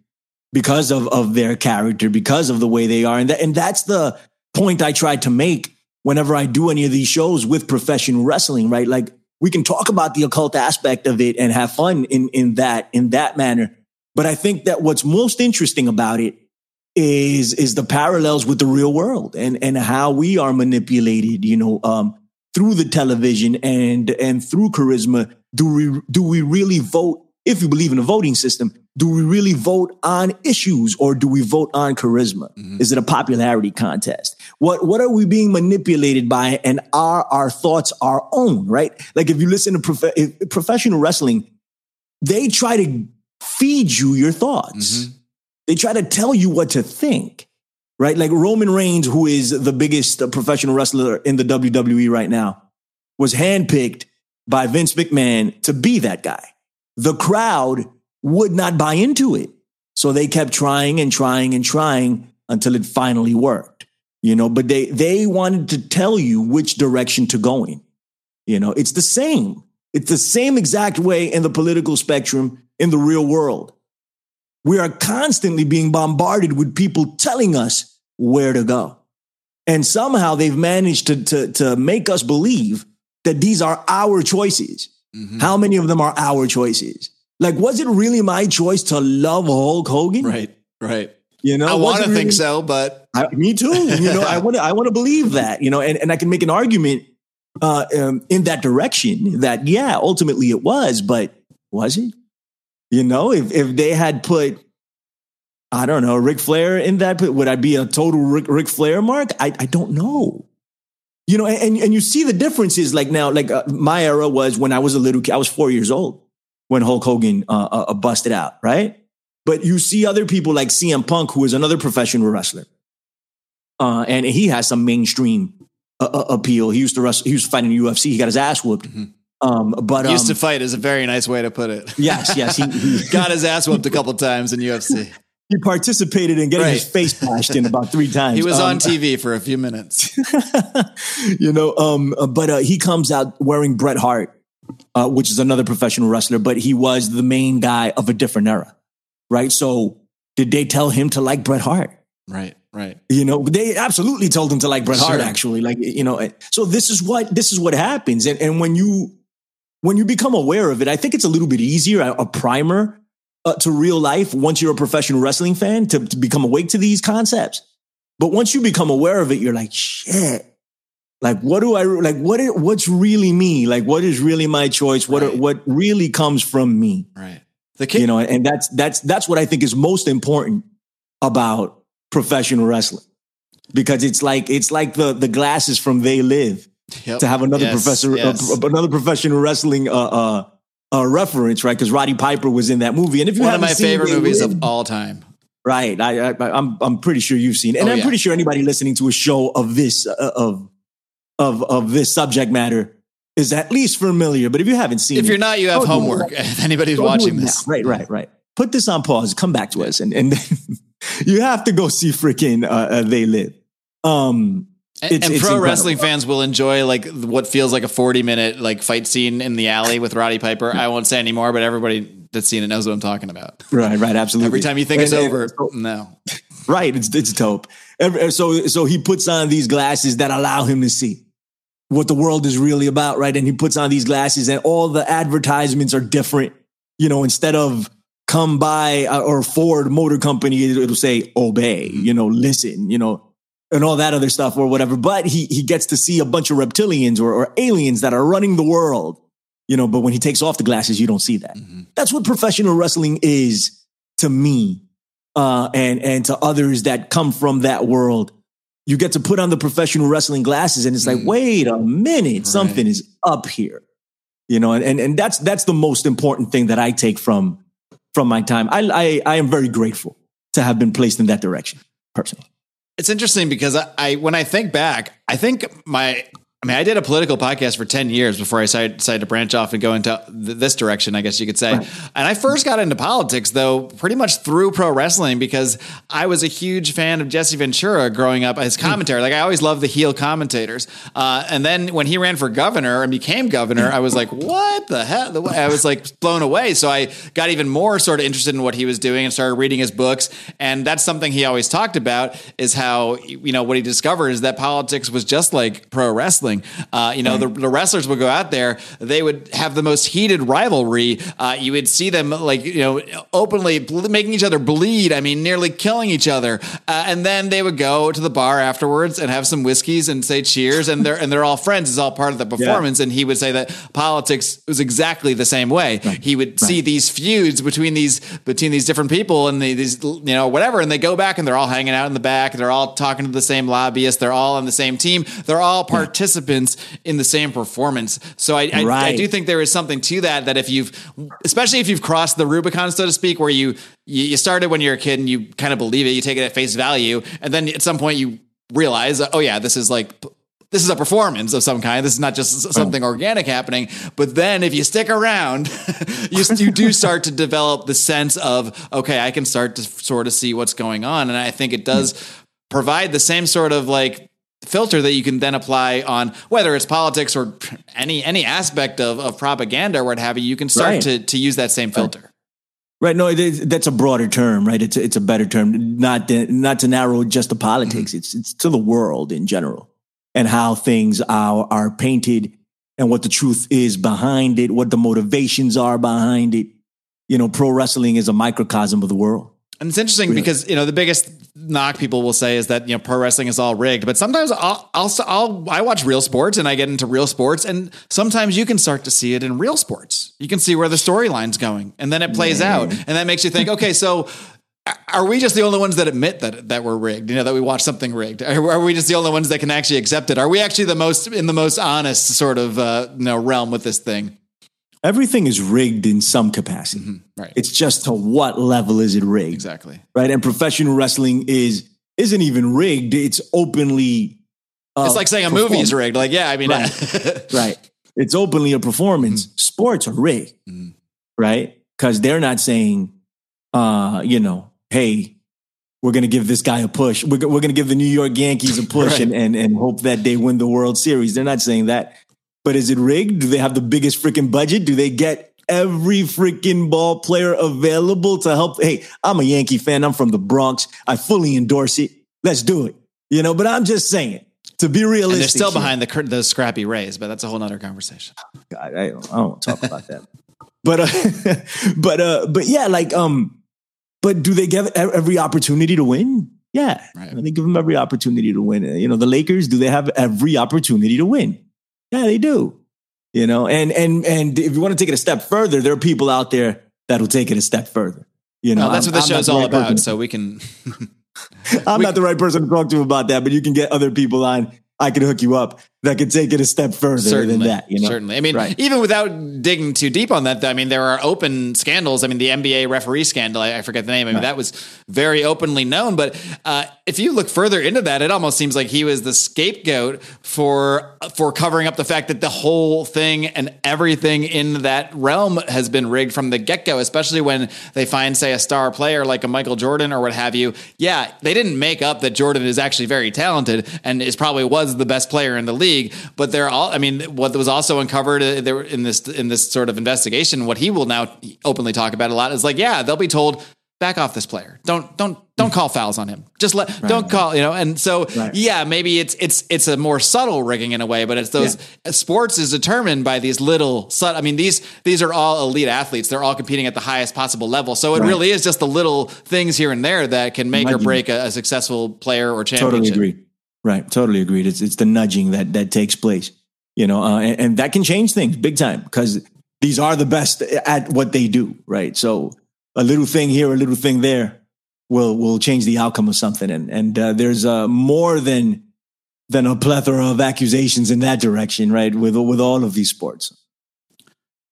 Speaker 2: because of of their character, because of the way they are, and that, and that's the point I try to make whenever I do any of these shows with professional wrestling, right? Like we can talk about the occult aspect of it and have fun in in that in that manner, but I think that what's most interesting about it is is the parallels with the real world and and how we are manipulated, you know, um, through the television and and through charisma do we do we really vote if you believe in a voting system do we really vote on issues or do we vote on charisma? Mm-hmm. is it a popularity contest? What what are we being manipulated by and are our thoughts our own right? Like if you listen to prof- professional wrestling they try to feed you your thoughts. Mm-hmm. they try to tell you what to think right? Like roman reigns who is the biggest professional wrestler in the wwe right now was handpicked by Vince McMahon to be that guy. The crowd would not buy into it. So they kept trying and trying and trying until it finally worked. You know, but they they wanted to tell you which direction to go in. You know, it's the same. It's the same exact way in the political spectrum in the real world. We are constantly being bombarded with people telling us where to go. And somehow they've managed to, to, to make us believe that these are our choices. Mm-hmm. How many of them are our choices? Like, was it really my choice to love Hulk Hogan?
Speaker 1: Right, right.
Speaker 2: You know,
Speaker 1: I want to really, think so, but
Speaker 2: I, me too. You know, I (laughs) want to, I want to believe that. You know, and, and I can make an argument uh, um, in that direction. That yeah, ultimately it was, but was it? You know, if if they had put, I don't know, Ric Flair in that, would I be a total Ric, Ric Flair mark? I I don't know. You know, and and you see the differences. Like now, like uh, my era was when I was a little kid. I was four years old when Hulk Hogan uh, uh, uh, busted out, right? But you see other people like CM Punk, who is another professional wrestler, uh, and he has some mainstream uh, appeal. He used to wrestle. He was fighting fight UFC. He got his ass whooped. Mm-hmm. Um, but
Speaker 1: um, used to fight is a very nice way to put it.
Speaker 2: Yes, yes, he, he (laughs)
Speaker 1: got his ass whooped a couple times in UFC.
Speaker 2: He participated in getting right. his face bashed in about three (laughs) times.
Speaker 1: He was um, on TV for a few minutes. (laughs)
Speaker 2: you know, um, but uh, he comes out wearing Bret Hart uh, which is another professional wrestler, but he was the main guy of a different era, right? So did they tell him to like Bret Hart?
Speaker 1: Right, right.
Speaker 2: You know, they absolutely told him to like Bret sure. Hart. Actually, like you know, so this is what this is what happens, and and when you when you become aware of it, I think it's a little bit easier, a, a primer uh, to real life once you're a professional wrestling fan to, to become awake to these concepts. But once you become aware of it, you're like, shit, like, what do I like? What is, what's really me? Like, what is really my choice? What right. what really comes from me?
Speaker 1: Right.
Speaker 2: The kid, you know, and that's that's that's what I think is most important about professional wrestling because it's like it's like the the glasses from They Live yep. to have another yes, professor yes. Uh, another professional wrestling uh, uh, uh reference, right? Because Roddy Piper was in that movie, and if you
Speaker 1: one of my favorite movies of all time.
Speaker 2: Right, I, I, am I'm, I'm pretty sure you've seen, it. and oh, I'm yeah. pretty sure anybody listening to a show of this uh, of of of this subject matter is at least familiar. But if you haven't seen,
Speaker 1: if you're not, you have homework. (laughs) If anybody's watching this,
Speaker 2: right, right, right. Put this on pause. Come back to us, and and (laughs) you have to go see freaking uh, uh, They Live. Um,
Speaker 1: it's, and, it's pro incredible. wrestling fans will enjoy like what feels like a 40 minute like fight scene in the alley with Roddy Piper. I won't say anymore, but everybody that's seen it knows what I'm talking about.
Speaker 2: Right, right, absolutely.
Speaker 1: Every time you think and, it's over, no. (laughs)
Speaker 2: Right, it's it's dope. So so he puts on these glasses that allow him to see what the world is really about, right? And he puts on these glasses and all the advertisements are different. You know, instead of come by uh, or Ford Motor Company, it'll say obey, you know, listen, you know, and all that other stuff or whatever. But he he gets to see a bunch of reptilians or, or aliens that are running the world, you know. But when he takes off the glasses, you don't see that. Mm-hmm. That's what professional wrestling is to me, uh, and and to others that come from that world you get to put on the professional wrestling glasses and it's like, mm. wait a minute, right. something is up here. You know, and, and, and that's that's the most important thing that I take from from my time. I, I I am very grateful to have been placed in that direction personally.
Speaker 1: It's interesting because I, I when I think back, I think my I mean, I did a political podcast for 10 years before I decided, to branch off and go into th- this direction, I guess you could say. Right. And I first got into politics, though, pretty much through pro wrestling because I was a huge fan of Jesse Ventura growing up, his commentary. Like, I always loved the heel commentators. Uh, and then when he ran for governor and became governor, I was like, what the hell? I was like blown away. So I got even more sort of interested in what he was doing and started reading his books. And that's something he always talked about is how, you know, what he discovered is that politics was just like pro wrestling wrestling. Uh, you know, the, the, wrestlers would go out there, they would have the most heated rivalry. Uh, you would see them like, you know, openly making each other bleed. I mean, nearly killing each other. Uh, and then they would go to the bar afterwards and have some whiskeys and say cheers. And they're, and they're all friends. It's all part of the performance. Yeah. And he would say that politics was exactly the same way. Right. He would right. see these feuds between these, between these different people and the, these, you know, whatever. And they go back and they're all hanging out in the back. They're all talking to the same lobbyists. They're all on the same team. They're all participating participants in the same performance. So I, I, right. I, do think there is something to that. That if you've, especially if you've crossed the Rubicon, so to speak, where you you started when you're a kid and you kind of believe it, you take it at face value, and then at some point you realize, oh yeah, this is like this is a performance of some kind. This is not just something organic happening. But then if you stick around, (laughs) you, you do start to develop the sense of, okay, I can start to sort of see what's going on. And I think it hmm. does provide the same sort of like filter that you can then apply on whether it's politics or any any aspect of, of propaganda or what have you. You can start
Speaker 2: Right.
Speaker 1: to, to use that same filter.
Speaker 2: Right. No, it is, that's a broader term, right? It's a, it's a better term, not to, not to narrow just to politics. Mm-hmm. It's it's to the world in general and how things are are painted and what the truth is behind it, what the motivations are behind it. You know, pro wrestling is a microcosm of the world.
Speaker 1: And it's interesting
Speaker 2: Really?
Speaker 1: because you know the biggest knock people will say is that you know pro wrestling is all rigged. But sometimes I'll, I'll I'll I watch real sports and I get into real sports, and sometimes you can start to see it in real sports. You can see where the storyline's going, and then it plays out, and that makes you think, okay, so. Are we just the only ones that admit that that we're rigged? You know that we watch something rigged. Are, are we just the only ones that can actually accept it? Are we actually the most in the most honest sort of uh, you know realm with this thing?
Speaker 2: Everything is rigged in some capacity.
Speaker 1: Right.
Speaker 2: It's just to what level is it rigged?
Speaker 1: exactly.
Speaker 2: Right. And professional wrestling is isn't even rigged. It's openly uh,
Speaker 1: It's like saying a movie is rigged. Like, yeah, I mean,
Speaker 2: right. (laughs) It's openly a performance. Sports are rigged,
Speaker 1: Mhm.
Speaker 2: right? Because they're not saying, uh, you know, hey, we're going to give this guy a push. We're, we're going to give the New York Yankees a push (laughs)
Speaker 1: Right.
Speaker 2: and, and, and hope that they win the World Series. They're not saying that. But is it rigged? Do they have the biggest freaking budget? Do they get every freaking ball player available to help? Hey, I'm a Yankee fan. I'm from the Bronx. I fully endorse it. Let's do it. You know, but I'm just saying to be realistic.
Speaker 1: and they're still behind the the scrappy Rays, but that's a whole nother conversation.
Speaker 2: God, I don't, I don't talk about that. But uh, (laughs) but uh, but yeah, like um, but do they give e- every opportunity to win? Yeah,
Speaker 1: Right.
Speaker 2: they give them every opportunity to win. You know, the Lakers do they have every opportunity to win? Yeah, they do. You know, and and and if you want to take it a step further, there are people out there that'll take it a step further. You know,
Speaker 1: Well, that's
Speaker 2: I'm-
Speaker 1: what the show's
Speaker 2: the
Speaker 1: all
Speaker 2: right
Speaker 1: about.
Speaker 2: person-
Speaker 1: So we can. (laughs)
Speaker 2: I'm
Speaker 1: we-
Speaker 2: not the right person to talk to about that, but you can get other people on. I can hook you up that could take it a step further than that. You know,
Speaker 1: Certainly. I mean,
Speaker 2: Right.
Speaker 1: even without digging too deep on that, I mean, there are open scandals. I mean, the NBA referee scandal, I, I forget the name. I mean, that was very openly known. But uh, if you look further into that, it almost seems like he was the scapegoat for for covering up the fact that the whole thing and everything in that realm has been rigged from the get go, especially when they find, say, a star player like a Michael Jordan or what have you. Yeah, they didn't make up that Jordan is actually very talented and is probably was the best player in the league. But they're all, I mean, what was also uncovered uh, there in this in this sort of investigation, what he will now openly talk about a lot is like, yeah, they'll be told. Back off this player. Don't don't don't call fouls on him. Just let don't call, you know. And so
Speaker 2: Right.
Speaker 1: yeah, maybe it's it's it's a more subtle rigging in a way, but it's those sports is determined by these little I mean these these are all elite athletes. They're all competing at the highest possible level. So it
Speaker 2: Right.
Speaker 1: really is just the little things here and there that can make or break a, a successful player or championship.
Speaker 2: Totally agree. Right. Totally agreed. It's it's the nudging that that takes place. You know, uh, and, and that can change things big time because these are the best at what they do. Right. So a little thing here, a little thing there, will will change the outcome of something. And and uh, there's uh, more than than a plethora of accusations in that direction. Right. With with all of these sports.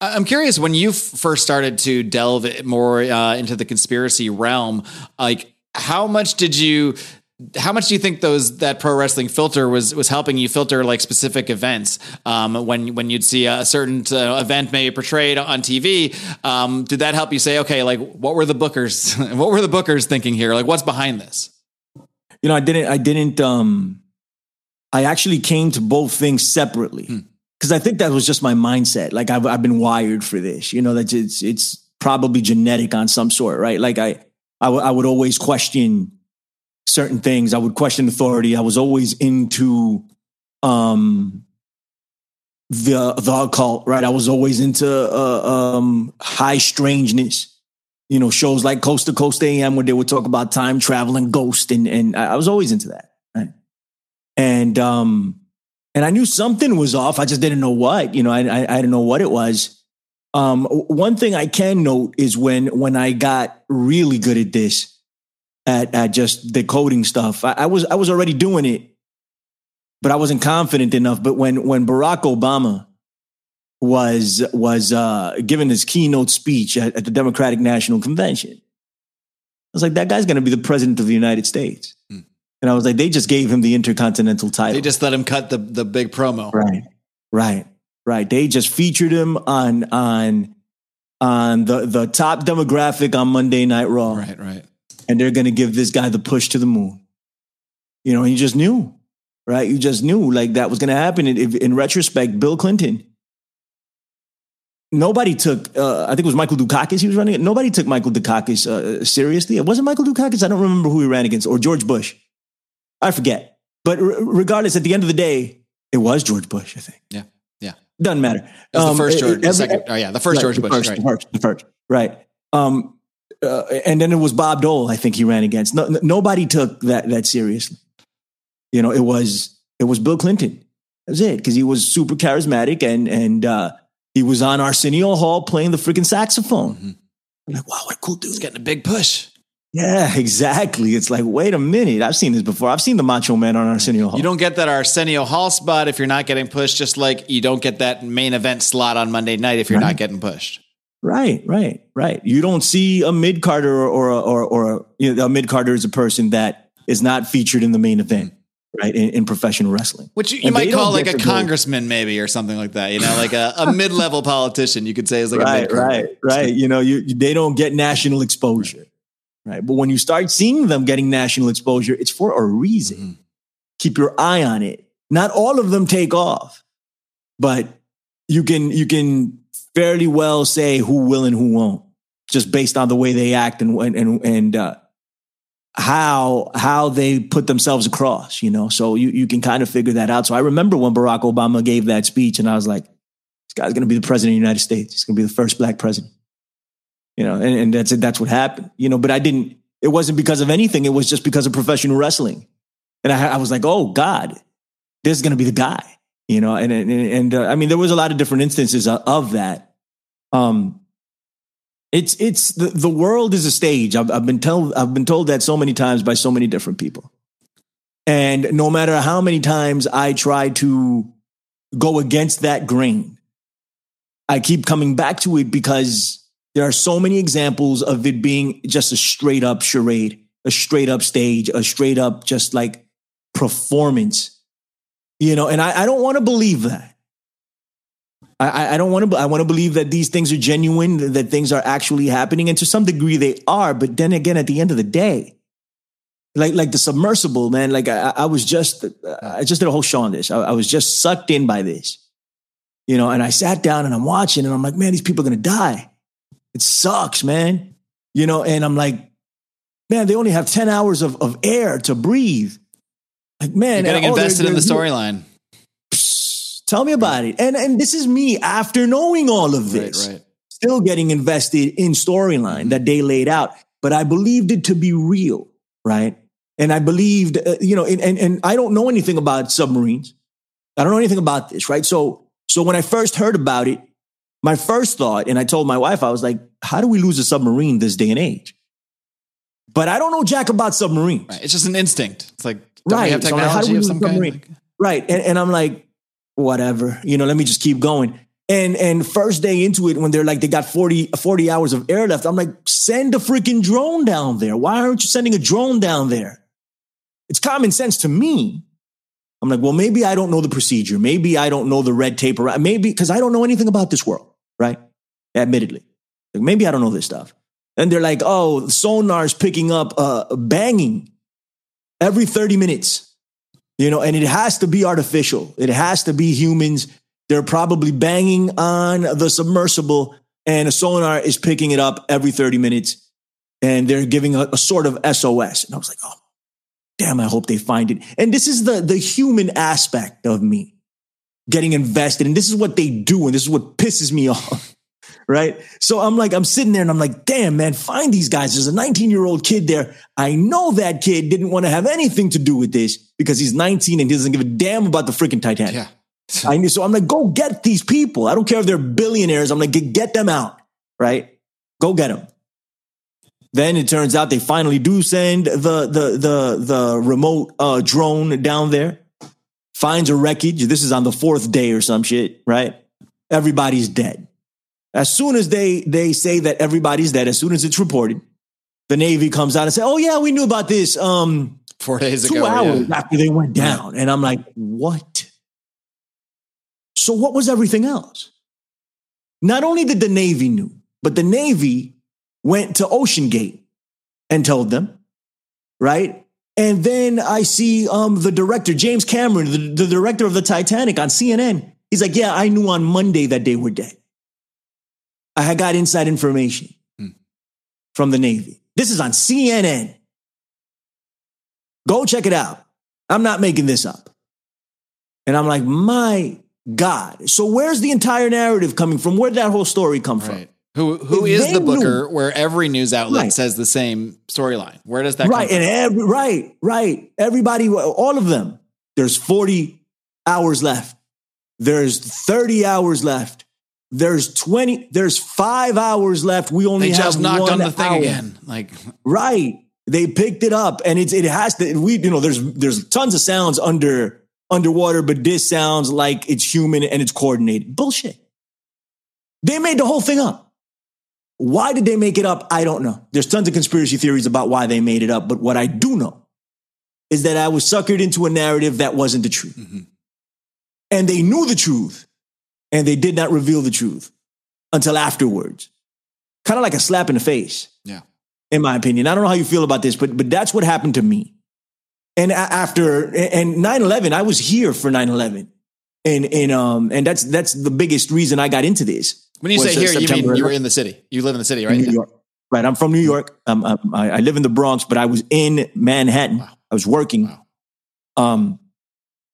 Speaker 1: I'm curious when you first started to delve more uh, into the conspiracy realm, like how much did you how much do you think those that pro wrestling filter was was helping you filter like specific events um, when when you'd see a certain uh, event maybe portrayed on TV? Um, did that help you say, okay, like what were the bookers (laughs) what were the bookers thinking here? Like what's behind this?
Speaker 2: You know, I didn't. I didn't. Um, I actually came to both things separately because I think that was just my mindset. Like I've I've been wired for this. You know, that it's it's probably genetic on some sort, right? Like I I, w- I would always question certain things. I would question authority. I was always into um the the occult, right? I was always into uh, um high strangeness you know, shows like Coast to Coast AM where they would talk about time traveling ghost and and I was always into that. Right. And um and I knew something was off. I just didn't know what. You know, I I, I didn't know what it was. Um one thing I can note is when when I got really good at this, at at just decoding stuff, I, I was I was already doing it, but I wasn't confident enough. But when when Barack Obama was was uh, giving his keynote speech at, at the Democratic National Convention. I was like, that guy's going to be the president of the United States.
Speaker 1: Hmm.
Speaker 2: And I was like, they just gave him the Intercontinental title.
Speaker 1: They just let him cut the the big promo.
Speaker 2: Right. Right. Right. They just featured him on on on the the top demographic on Monday Night Raw.
Speaker 1: Right, right.
Speaker 2: And they're gonna give this guy the push to the moon. You know, he just knew, right? You just knew like that was gonna happen. In, in retrospect, Bill Clinton, nobody took uh, I think it was Michael Dukakis he was running it. Nobody took Michael Dukakis uh, seriously. It wasn't Michael Dukakis. I don't remember who he ran against or George Bush. I forget. But r- regardless, at the end of the day, it was George Bush. I think.
Speaker 1: Yeah. Yeah.
Speaker 2: Doesn't matter.
Speaker 1: Um, the first George. Every, the second, oh yeah, the first
Speaker 2: right,
Speaker 1: George Bush.
Speaker 2: The first,
Speaker 1: right.
Speaker 2: the first, the first, right. Um, uh, and then it was Bob Dole. I think he ran against. No, nobody took that that seriously. You know, it was it was Bill Clinton. That's it because he was super charismatic and and uh, he was on Arsenio Hall playing the freaking saxophone. Mm-hmm. I'm like, wow, what a cool dude!
Speaker 1: He's getting a big push.
Speaker 2: Yeah, exactly. It's like, wait a minute. I've seen this before. I've seen the Macho Man on Arsenio Hall.
Speaker 1: You don't get that Arsenio Hall spot if you're not getting pushed, just like you don't get that main event slot on Monday night if you're right. not getting pushed.
Speaker 2: Right, right, right. You don't see a mid carder or or or, or a, you know, a mid carder is a person that is not featured in the main event right in, in, professional wrestling.
Speaker 1: Which you, you might call like a congressman maybe or something like that you know like a, a (laughs) mid-level politician you could say is like
Speaker 2: right,
Speaker 1: a
Speaker 2: right right. You know you, they don't get national exposure right. But when you start seeing them getting national exposure it's for a reason. Mm-hmm. keep your eye on it. Not all of them take off but you can you can fairly well say who will and who won't just based on the way they act and and and uh, how how they put themselves across, you know. So you you can kind of figure that out. So I remember when Barack Obama gave that speech, and I was like, this guy's going to be the president of the United States. He's going to be the first black president, you know. And, and that's it. That's what happened, you know. But I didn't. It wasn't because of anything. It was just because of professional wrestling, and I, I was like, oh God, this is going to be the guy, you know. And and, and uh, I mean, there was a lot of different instances of, of that. Um, it's it's the, the world is a stage. I've, I've been told I've been told that so many times by so many different people. And no matter how many times I try to go against that grain, I keep coming back to it because there are so many examples of it being just a straight up charade, a straight up stage, a straight up just like performance. You know, and I, I don't want to believe that. I, I don't want to. I want to believe that these things are genuine, that things are actually happening, and to some degree they are. But then again, at the end of the day, like like the submersible, man. Like I, I was just, I just did a whole show on this. I, I, was just sucked in by this, you know. And I sat down and I'm watching, and I'm like, man, these people are gonna die. It sucks, man. You know. And I'm like, man, they only have ten hours of of air to breathe. Like, man,
Speaker 1: You're getting oh, invested they're, they're, in the storyline.
Speaker 2: Tell me about it. And and this is me after knowing all of this. Right, right. Still getting invested in storyline that they laid out, but I believed it to be real, right? And I believed, uh, you know, and, and and I don't know anything about submarines. I don't know anything about this, right? So so when I first heard about it, my first thought, and I told my wife, I was like, how do we lose a submarine this day and age? But I don't know jack about submarines.
Speaker 1: Right. It's just an instinct. It's like, right. have technology so of some kind?
Speaker 2: Right. And, and I'm like, whatever, you know, let me just keep going. And and first day into it, when they're like they got 40, 40 hours of air left, I'm like, send a freaking drone down there. Why aren't you sending a drone down there? It's common sense to me. I'm like, well, maybe I don't know the procedure. Maybe I don't know the red tape around. Maybe because I don't know anything about this world, right? Admittedly, like maybe I don't know this stuff. And they're like, oh, sonar's picking up uh, banging every 30 minutes. You know, and it has to be artificial. It has to be humans. They're probably banging on the submersible and a sonar is picking it up every 30 minutes and they're giving a, a sort of SOS. And I was like, oh, damn, I hope they find it. And this is the, the human aspect of me getting invested. And this is what they do. And this is what pisses me (laughs) off right? So I'm like, I'm sitting there and I'm like, damn, man, find these guys. There's a 19 year old kid there. I know that kid didn't want to have anything to do with this because he's 19 and he doesn't give a damn about the freaking Titanic. Yeah. I knew. So I'm like, go get these people. I don't care if they're billionaires. I'm like, get, get them out, right? Go get them. Then it turns out they finally do send the the the the remote uh, drone down there. Finds a wreckage. This is on the fourth day or some shit, right? Everybody's dead. As soon as they they say that everybody's dead, as soon as it's reported, the Navy comes out and say, "Oh yeah, we knew about this. Um,
Speaker 1: four days
Speaker 2: two
Speaker 1: ago.
Speaker 2: hours
Speaker 1: yeah.
Speaker 2: after they went down. And I'm like, what? So what was everything else? Not only did the Navy knew, but the Navy went to OceanGate and told them, right? And then I see um, the director, James Cameron, the, the director of the Titanic on CNN. He's like, yeah, I knew on Monday that they were dead. I had got inside information
Speaker 1: Hmm.
Speaker 2: from the Navy. This is on CNN. Go check it out. I'm not making this up. And I'm like, my God. So where's the entire narrative coming from? Where did that whole story come from?
Speaker 1: Right. Who who
Speaker 2: If
Speaker 1: is the
Speaker 2: knew-
Speaker 1: booker where every news outlet
Speaker 2: Right.
Speaker 1: says the same storyline? Where does that
Speaker 2: right.
Speaker 1: come
Speaker 2: And every, right, right. Everybody, all of them. There's 40 hours left. There's 30 hours left. There's 20, there's five hours left. We only
Speaker 1: They
Speaker 2: have
Speaker 1: just knocked
Speaker 2: one
Speaker 1: on the thing
Speaker 2: hour.
Speaker 1: again. Like
Speaker 2: Right. They picked it up and it's it has to we you know there's there's tons of sounds under underwater but this sounds like it's human and it's coordinated. Bullshit. They made the whole thing up. Why did they make it up? I don't know. There's tons of conspiracy theories about why they made it up, but what I do know is that I was suckered into a narrative that wasn't the truth.
Speaker 1: Mhm.
Speaker 2: And they knew the truth and they did not reveal the truth until afterwards. Kind of like a slap in the face
Speaker 1: yeah.
Speaker 2: in my opinion. I don't know how you feel about this, but but that's what happened to me. And after and 9/11, I was here for 9/11. And and um and that's that's the biggest reason I got into this.
Speaker 1: When you say here, you mean you were in the city. You live in the city, right?
Speaker 2: New York. Right, I'm from New York. Um, I, I live in the Bronx, but I was in Manhattan.
Speaker 1: Wow.
Speaker 2: I was working
Speaker 1: Wow.
Speaker 2: um,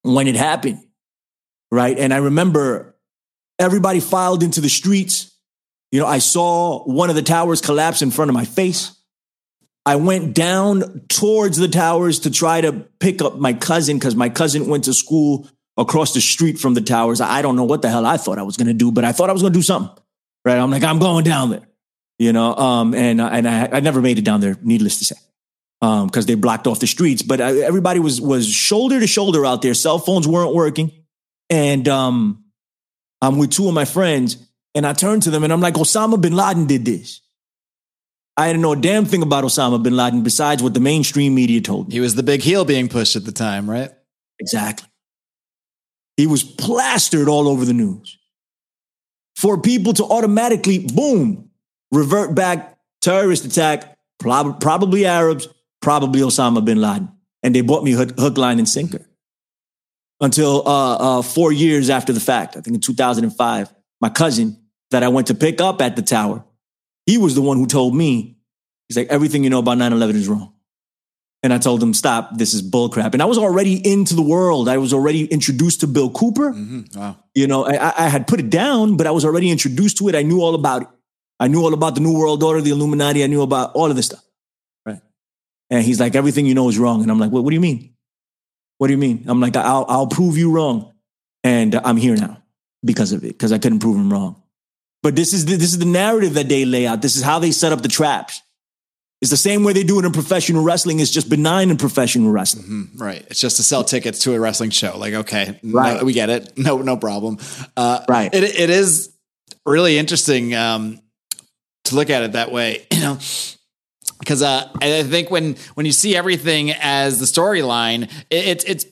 Speaker 2: when it happened. Right, and I remember everybody filed into the streets. You know, I saw one of the towers collapse in front of my face. I went down towards the towers to try to pick up my cousin because my cousin went to school across the street from the towers. I don't know what the hell I thought I was going to do, but I thought I was going to do something. Right? I'm like, I'm going down there. You know, um, and and I, I never made it down there. Needless to say, because they blocked off the streets. But I, everybody was was shoulder to shoulder out there. Cell phones weren't working, and um, I'm with two of my friends, and I turned to them and I'm like, Osama bin Laden did this. I didn't know a damn thing about Osama bin Laden besides what the mainstream media told me.
Speaker 1: He was the big heel being pushed at the time, right?
Speaker 2: Exactly. He was plastered all over the news. For people to automatically, boom, revert back, terrorist attack, prob- probably Arabs, probably Osama bin Laden. And they bought me hook, hook line, and sinker. Until uh, uh, four years after the fact, I think in 2005, my cousin that I went to pick up at the tower, he was the one who told me, he's like, everything you know about 9 11 is wrong. And I told him, stop, this is bullcrap. And I was already into the world. I was already introduced to Bill Cooper.
Speaker 1: hmm Wow.
Speaker 2: You know, I, I had put it down, but I was already introduced to it. I knew all about it. I knew all about the New World Order, the Illuminati. I knew about all of this stuff. Right. And he's like, everything you know is wrong. And I'm like, what, what do you mean? What do you mean? I'm like, I'll, I'll prove you wrong. And I'm here now because of it, because I couldn't prove him wrong. But this is the, this is the narrative that they lay out. This is how they set up the traps. It's the same way they do it in professional wrestling. It's just benign in professional wrestling.
Speaker 1: Mhm. Right. It's just to sell tickets to a wrestling show. Like, okay, no,
Speaker 2: Right.
Speaker 1: we get it. No, no problem. Uh,
Speaker 2: Right.
Speaker 1: It, it is really interesting um, to look at it that way, (clears throat) you know, because uh, I think when when you see everything as the storyline, it, it's it's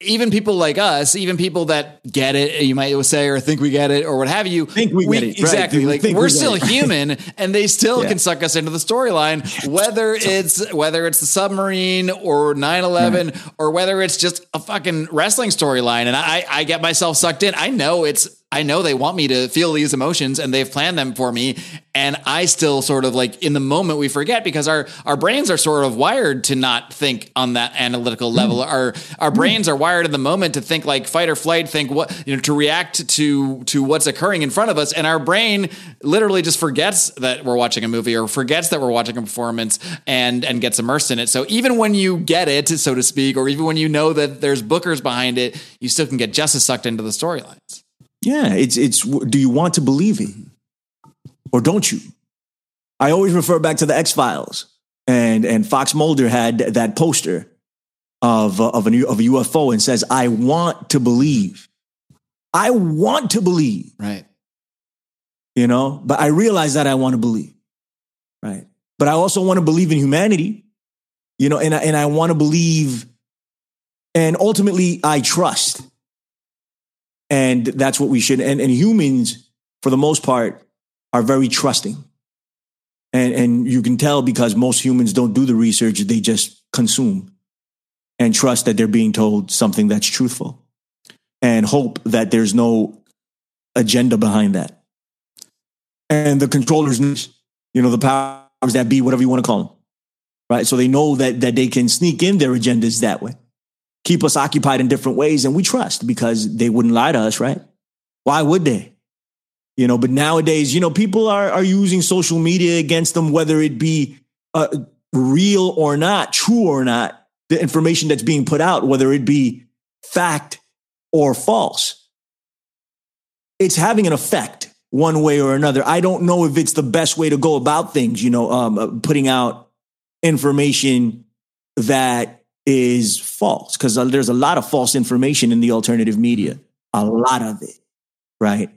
Speaker 1: even people like us, even people that get it, you might say, or think we get it, or what have you.
Speaker 2: Think we get it, right.
Speaker 1: exactly.
Speaker 2: We
Speaker 1: Like
Speaker 2: think
Speaker 1: we're
Speaker 2: we
Speaker 1: still
Speaker 2: it. (laughs)
Speaker 1: human, and they still
Speaker 2: Yeah.
Speaker 1: can suck us into the storyline, (laughs) whether it's whether it's the submarine or 9-11 or whether it's just a fucking wrestling storyline. And I, I get myself sucked in. I know it's I know they want me to feel these emotions and they've planned them for me. And I still sort of like in the moment we forget because our, our brains are sort of wired to not think on that analytical hmm. level. Our our hmm. brains are wired in the moment to think like fight or flight, think what you know, to react to to what's occurring in front of us. And our brain literally just forgets that we're watching a movie or forgets that we're watching a performance and and gets immersed in it. So even when you get it, so to speak, or even when you know that there's bookers behind it, you still can get just as sucked into the storylines.
Speaker 2: Yeah, it's it's. Do you want to believe it, or don't you? I always refer back to the X Files, and and Fox Mulder had that poster of of a of a UFO and says, "I want to believe, I want to believe,"
Speaker 1: Right.
Speaker 2: you know. But I realize that I want to believe, right? But I also want to believe in humanity. You know, and I, and I want to believe, and ultimately I trust. And that's what we should, and, and humans, for the most part, are very trusting. And, and you can tell because most humans don't do the research, they just consume and trust that they're being told something that's truthful and hope that there's no agenda behind that. And the controllers, you know, the powers that be, whatever you want to call them, right? So they know that, that they can sneak in their agendas that way, keep us occupied in different ways. And we trust because they wouldn't lie to us, right? Why would they? You know, but nowadays, you know, people are, are using social media against them, whether it be uh, real or not, true or not, the information that's being put out, whether it be fact or false. It's having an effect one way or another. I don't know if it's the best way to go about things, you know, um, uh, putting out information that is false, because there's a lot of false information in the alternative media, a lot of it, right?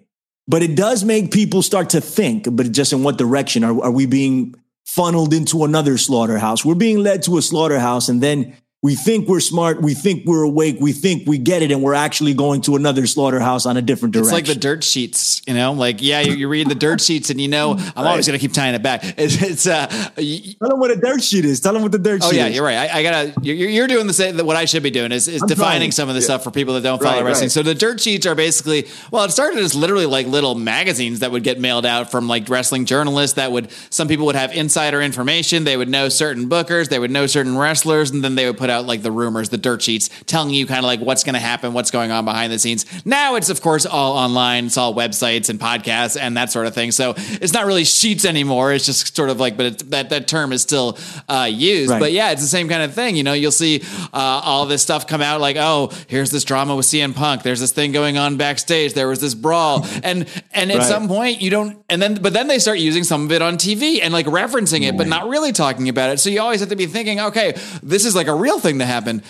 Speaker 2: But it does make people start to think, but just in what direction are, are we being funneled into another slaughterhouse. We're being led to a slaughterhouse and then we think we're smart, we think we're awake, we think we get it, and we're actually going to another slaughterhouse on a different direction.
Speaker 1: It's like the dirt sheets, you know. Like, yeah, you, you read the dirt sheets, and you know, I'm right. always going to keep tying it back. It's, it's uh,
Speaker 2: you, tell them what a dirt sheet is. Tell them what the dirt
Speaker 1: oh,
Speaker 2: sheet.
Speaker 1: Oh yeah,
Speaker 2: is.
Speaker 1: you're right. I, I gotta. You're, you're, doing the same. What I should be doing is, is defining trying. some of the yeah. stuff for people that don't follow right, wrestling. Right. So the dirt sheets are basically. Well, it started as literally like little magazines that would get mailed out from like wrestling journalists. That would some people would have insider information. They would know certain bookers. They would know certain wrestlers, and then they would put out like the rumors the dirt sheets telling you kind of like what's going to happen, what's going on behind the scenes. Now it's of course all online. It's all websites and podcasts and that sort of thing. So it's not really sheets anymore. It's just sort of like, but that that term is still uh, used. Right. But yeah, it's the same kind of thing. You know, you'll see uh, all this stuff come out like, oh, here's this drama with CM Punk. There's this thing going on backstage. There was this brawl, (laughs) and and at right. some point you don't, and then but then they start using some of it on TV and like referencing it, but not really talking about it. So you always have to be thinking, okay, this is like a real thing that happened.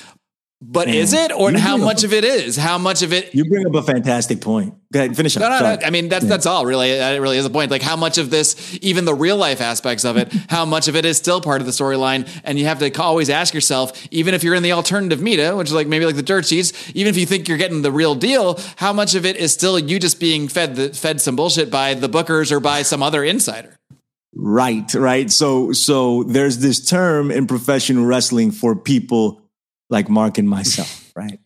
Speaker 1: But Man, is it, or how much of it is? How much of it?
Speaker 2: You bring up a fantastic point. Go ahead, finish up.
Speaker 1: No, no, no. I mean, that's yeah. that's all. Really, that really is a point. Like, how much of this, even the real life aspects of it, (laughs) how much of it is still part of the storyline? And you have to always ask yourself, even if you're in the alternative media, which is like maybe like the dirt sheets, even if you think you're getting the real deal, how much of it is still you just being fed the, fed some bullshit by the bookers or by some other insider?
Speaker 2: Right, right. So, so there's this term in professional wrestling for people like Marc and myself, (laughs) right?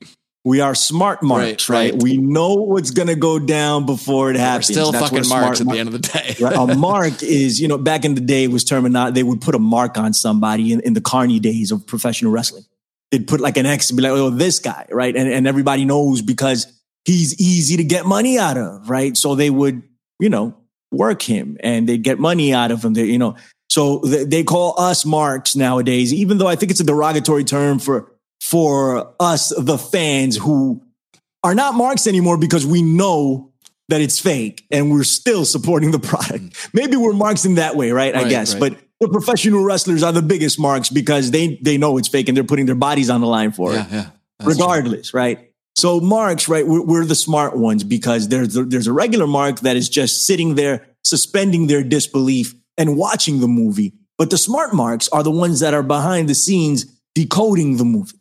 Speaker 2: We are smart marks, right? right? right. We know what's going to go down before it happens.
Speaker 1: We're still That's fucking marks at the end of the day. (laughs)
Speaker 2: right? A mark is, you know, back in the day was terminology. They would put a mark on somebody in, in the carny days of professional wrestling. They'd put like an X and be like, oh, this guy, right? And, and everybody knows because he's easy to get money out of, right? So they would, you know, work him and they'd get money out of him. They, you know, so they call us marks nowadays, even though I think it's a derogatory term for for us, the fans who are not marks anymore because we know that it's fake and we're still supporting the product. Mm. Maybe we're marks in that way, right? right I guess. Right. But the professional wrestlers are the biggest marks because they they know it's fake and they're putting their bodies on the line for yeah, it. Yeah, regardless, true. right? So marks, right? We're, we're, the smart ones because there's there's a regular mark that is just sitting there suspending their disbelief and watching the movie. But the smart marks are the ones that are behind the scenes decoding the movie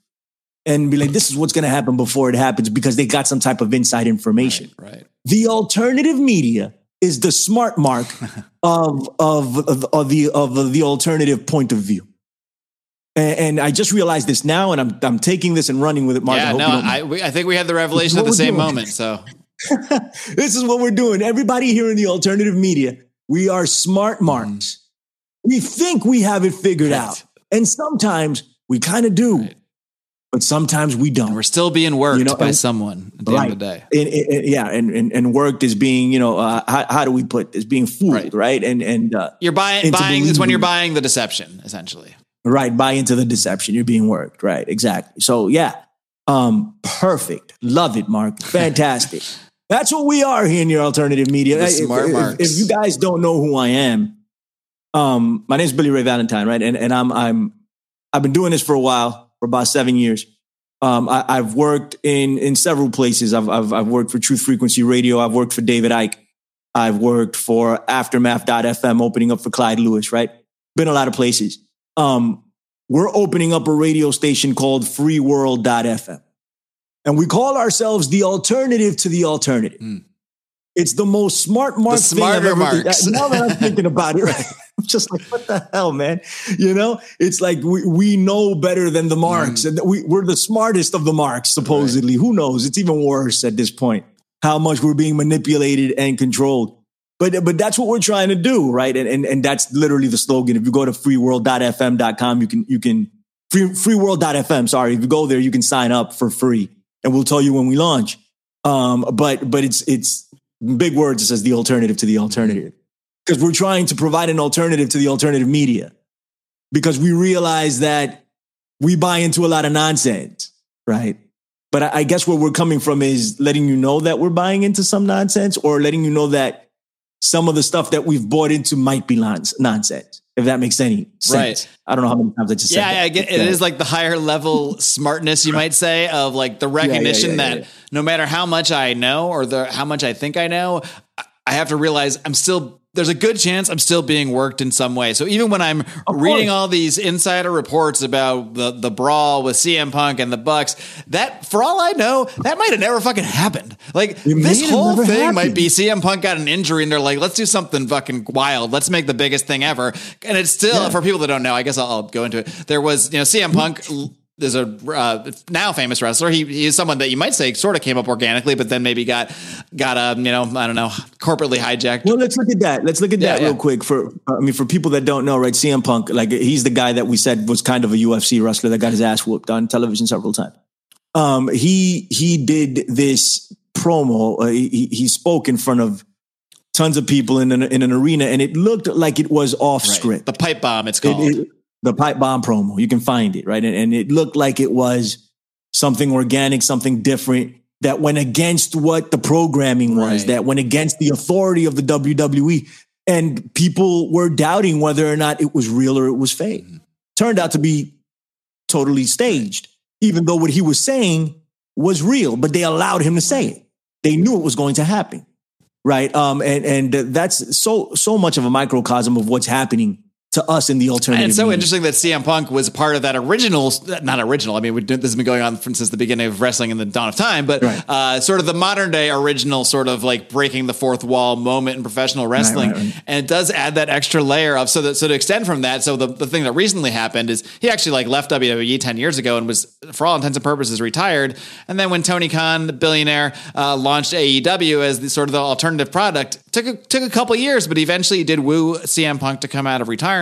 Speaker 2: and be like, this is what's going to happen before it happens because they got some type of inside information.
Speaker 1: Right. right.
Speaker 2: The alternative media is the smart mark (laughs) of, of, of, of, the, of the alternative point of view. And, and, I just realized this now, and I'm, I'm taking this and running with it, Marc.
Speaker 1: Yeah, I no, I, we, I think we had the revelation at the same doing. moment. So (laughs)
Speaker 2: this is what we're doing. Everybody here in the alternative media, we are smart marks. Mm. We think we have it figured right. out. And sometimes we kind of do. Right but sometimes we don't.
Speaker 1: And we're still being worked you know, by and, someone at the right. end of the day.
Speaker 2: Yeah, and, and, and worked is being, you know, uh, how, how, do we put is being fooled, right? right? And and uh,
Speaker 1: you're buying buying is when you're buying the deception, essentially.
Speaker 2: Right, buy into the deception. You're being worked, right? Exactly. So yeah, um, perfect. Love it, Marc. (laughs) Fantastic. That's what we are here in your alternative media.
Speaker 1: The smart
Speaker 2: if,
Speaker 1: marks.
Speaker 2: If, if you guys don't know who I am, um, my name is Billy Ray Valentine, right? And and I'm I'm I've been doing this for a while for about seven years. Um, I, have worked in in several places. I've, I've, I've worked for Truth Frequency Radio. I've worked for David Icke. I've worked for Aftermath.fm, opening up for Clyde Lewis. Right, been a lot of places. Um, we're opening up a radio station called freeworld.fm. And we call ourselves the alternative to the alternative.
Speaker 1: Mm.
Speaker 2: It's the most smart mark
Speaker 1: The
Speaker 2: thing I've ever
Speaker 1: marks. (laughs)
Speaker 2: Now that I'm thinking about it, right? (laughs) I'm just like, what the hell, man? You know, it's like we, we know better than the marks. And we, we're the smartest of the marks, supposedly. Who knows? It's even worse at this point, how much we're being manipulated and controlled. But, but that's what we're trying to do, right? And, and, and that's literally the slogan. If you go to freeworld.fm.com, you can, you can, free, freeworld.fm, sorry. If you go there, you can sign up for free and we'll tell you when we launch. Um, but, but it's, it's big words. It says the alternative to the alternative because we're trying to provide an alternative to the alternative media because we realize that we buy into a lot of nonsense, right? But I, I guess where we're coming from is letting you know that we're buying into some nonsense or letting you know that some of the stuff that we've bought into might be nons- nonsense, if that makes any sense.
Speaker 1: Right.
Speaker 2: I don't know how many times I just said
Speaker 1: Yeah,
Speaker 2: that.
Speaker 1: I get it
Speaker 2: Yeah.
Speaker 1: is like the higher level (laughs) smartness you might say of like the recognition
Speaker 2: yeah,
Speaker 1: that
Speaker 2: yeah.
Speaker 1: no matter how much I know or the how much I think I know, I have to realize I'm still there's a good chance I'm still being worked in some way. So even when I'm reading all these insider reports about the the brawl with CM Punk and the Bucks, that for all I know, that might have never fucking happened. Like
Speaker 2: It
Speaker 1: this whole thing might be CM Punk got an injury and they're like, let's do something fucking wild. Let's make the biggest thing ever. And it's still,
Speaker 2: Yeah.
Speaker 1: for people that don't know, I guess I'll, I'll go into it. There was, you know, CM Punk is a uh, now famous wrestler. He, he is someone that you might say sort of came up organically, but then maybe got, got, a, you know, I don't know, corporately hijacked.
Speaker 2: Well, let's look at that. Let's look at
Speaker 1: Yeah,
Speaker 2: that
Speaker 1: yeah.
Speaker 2: real quick. For I mean, for people that don't know, right? CM Punk, like he's the guy that we said was kind of a UFC wrestler that got his ass whooped on television several times. Um, he he did this promo. Uh, he he spoke in front of tons of people in an in an arena, and it looked like it was off
Speaker 1: Right.
Speaker 2: script.
Speaker 1: The pipe bomb, it's
Speaker 2: It-
Speaker 1: called.
Speaker 2: it- the pipe bomb promo. You can find it, right? And, and it looked like it was something organic, something different that went against what the programming was,
Speaker 1: Right.
Speaker 2: that went against the authority of the WWE. And people were doubting whether or not it was real or it was fake. Turned out to be totally staged, even though what he was saying was real, but they allowed him to say it. They knew it was going to happen. Right. Um, and, and that's so, so much of a microcosm of what's happening to us in the alternative.
Speaker 1: And it's so
Speaker 2: media.
Speaker 1: interesting that CM Punk was part of that original, not original. I mean, this has been going on since the beginning of wrestling in the dawn of time, but
Speaker 2: Right.
Speaker 1: uh, sort of the modern day original, sort of like breaking the fourth wall moment in professional wrestling.
Speaker 2: right, right.
Speaker 1: And it does add that extra layer of so that so to extend from that. So the, the thing that recently happened is he actually like left WWE ten years ago and was, for all intents and purposes, retired. And then when Tony Khan, the billionaire, uh, launched AEW as the sort of the alternative product, took a, took a couple years, but eventually he did woo CM Punk to come out of retirement.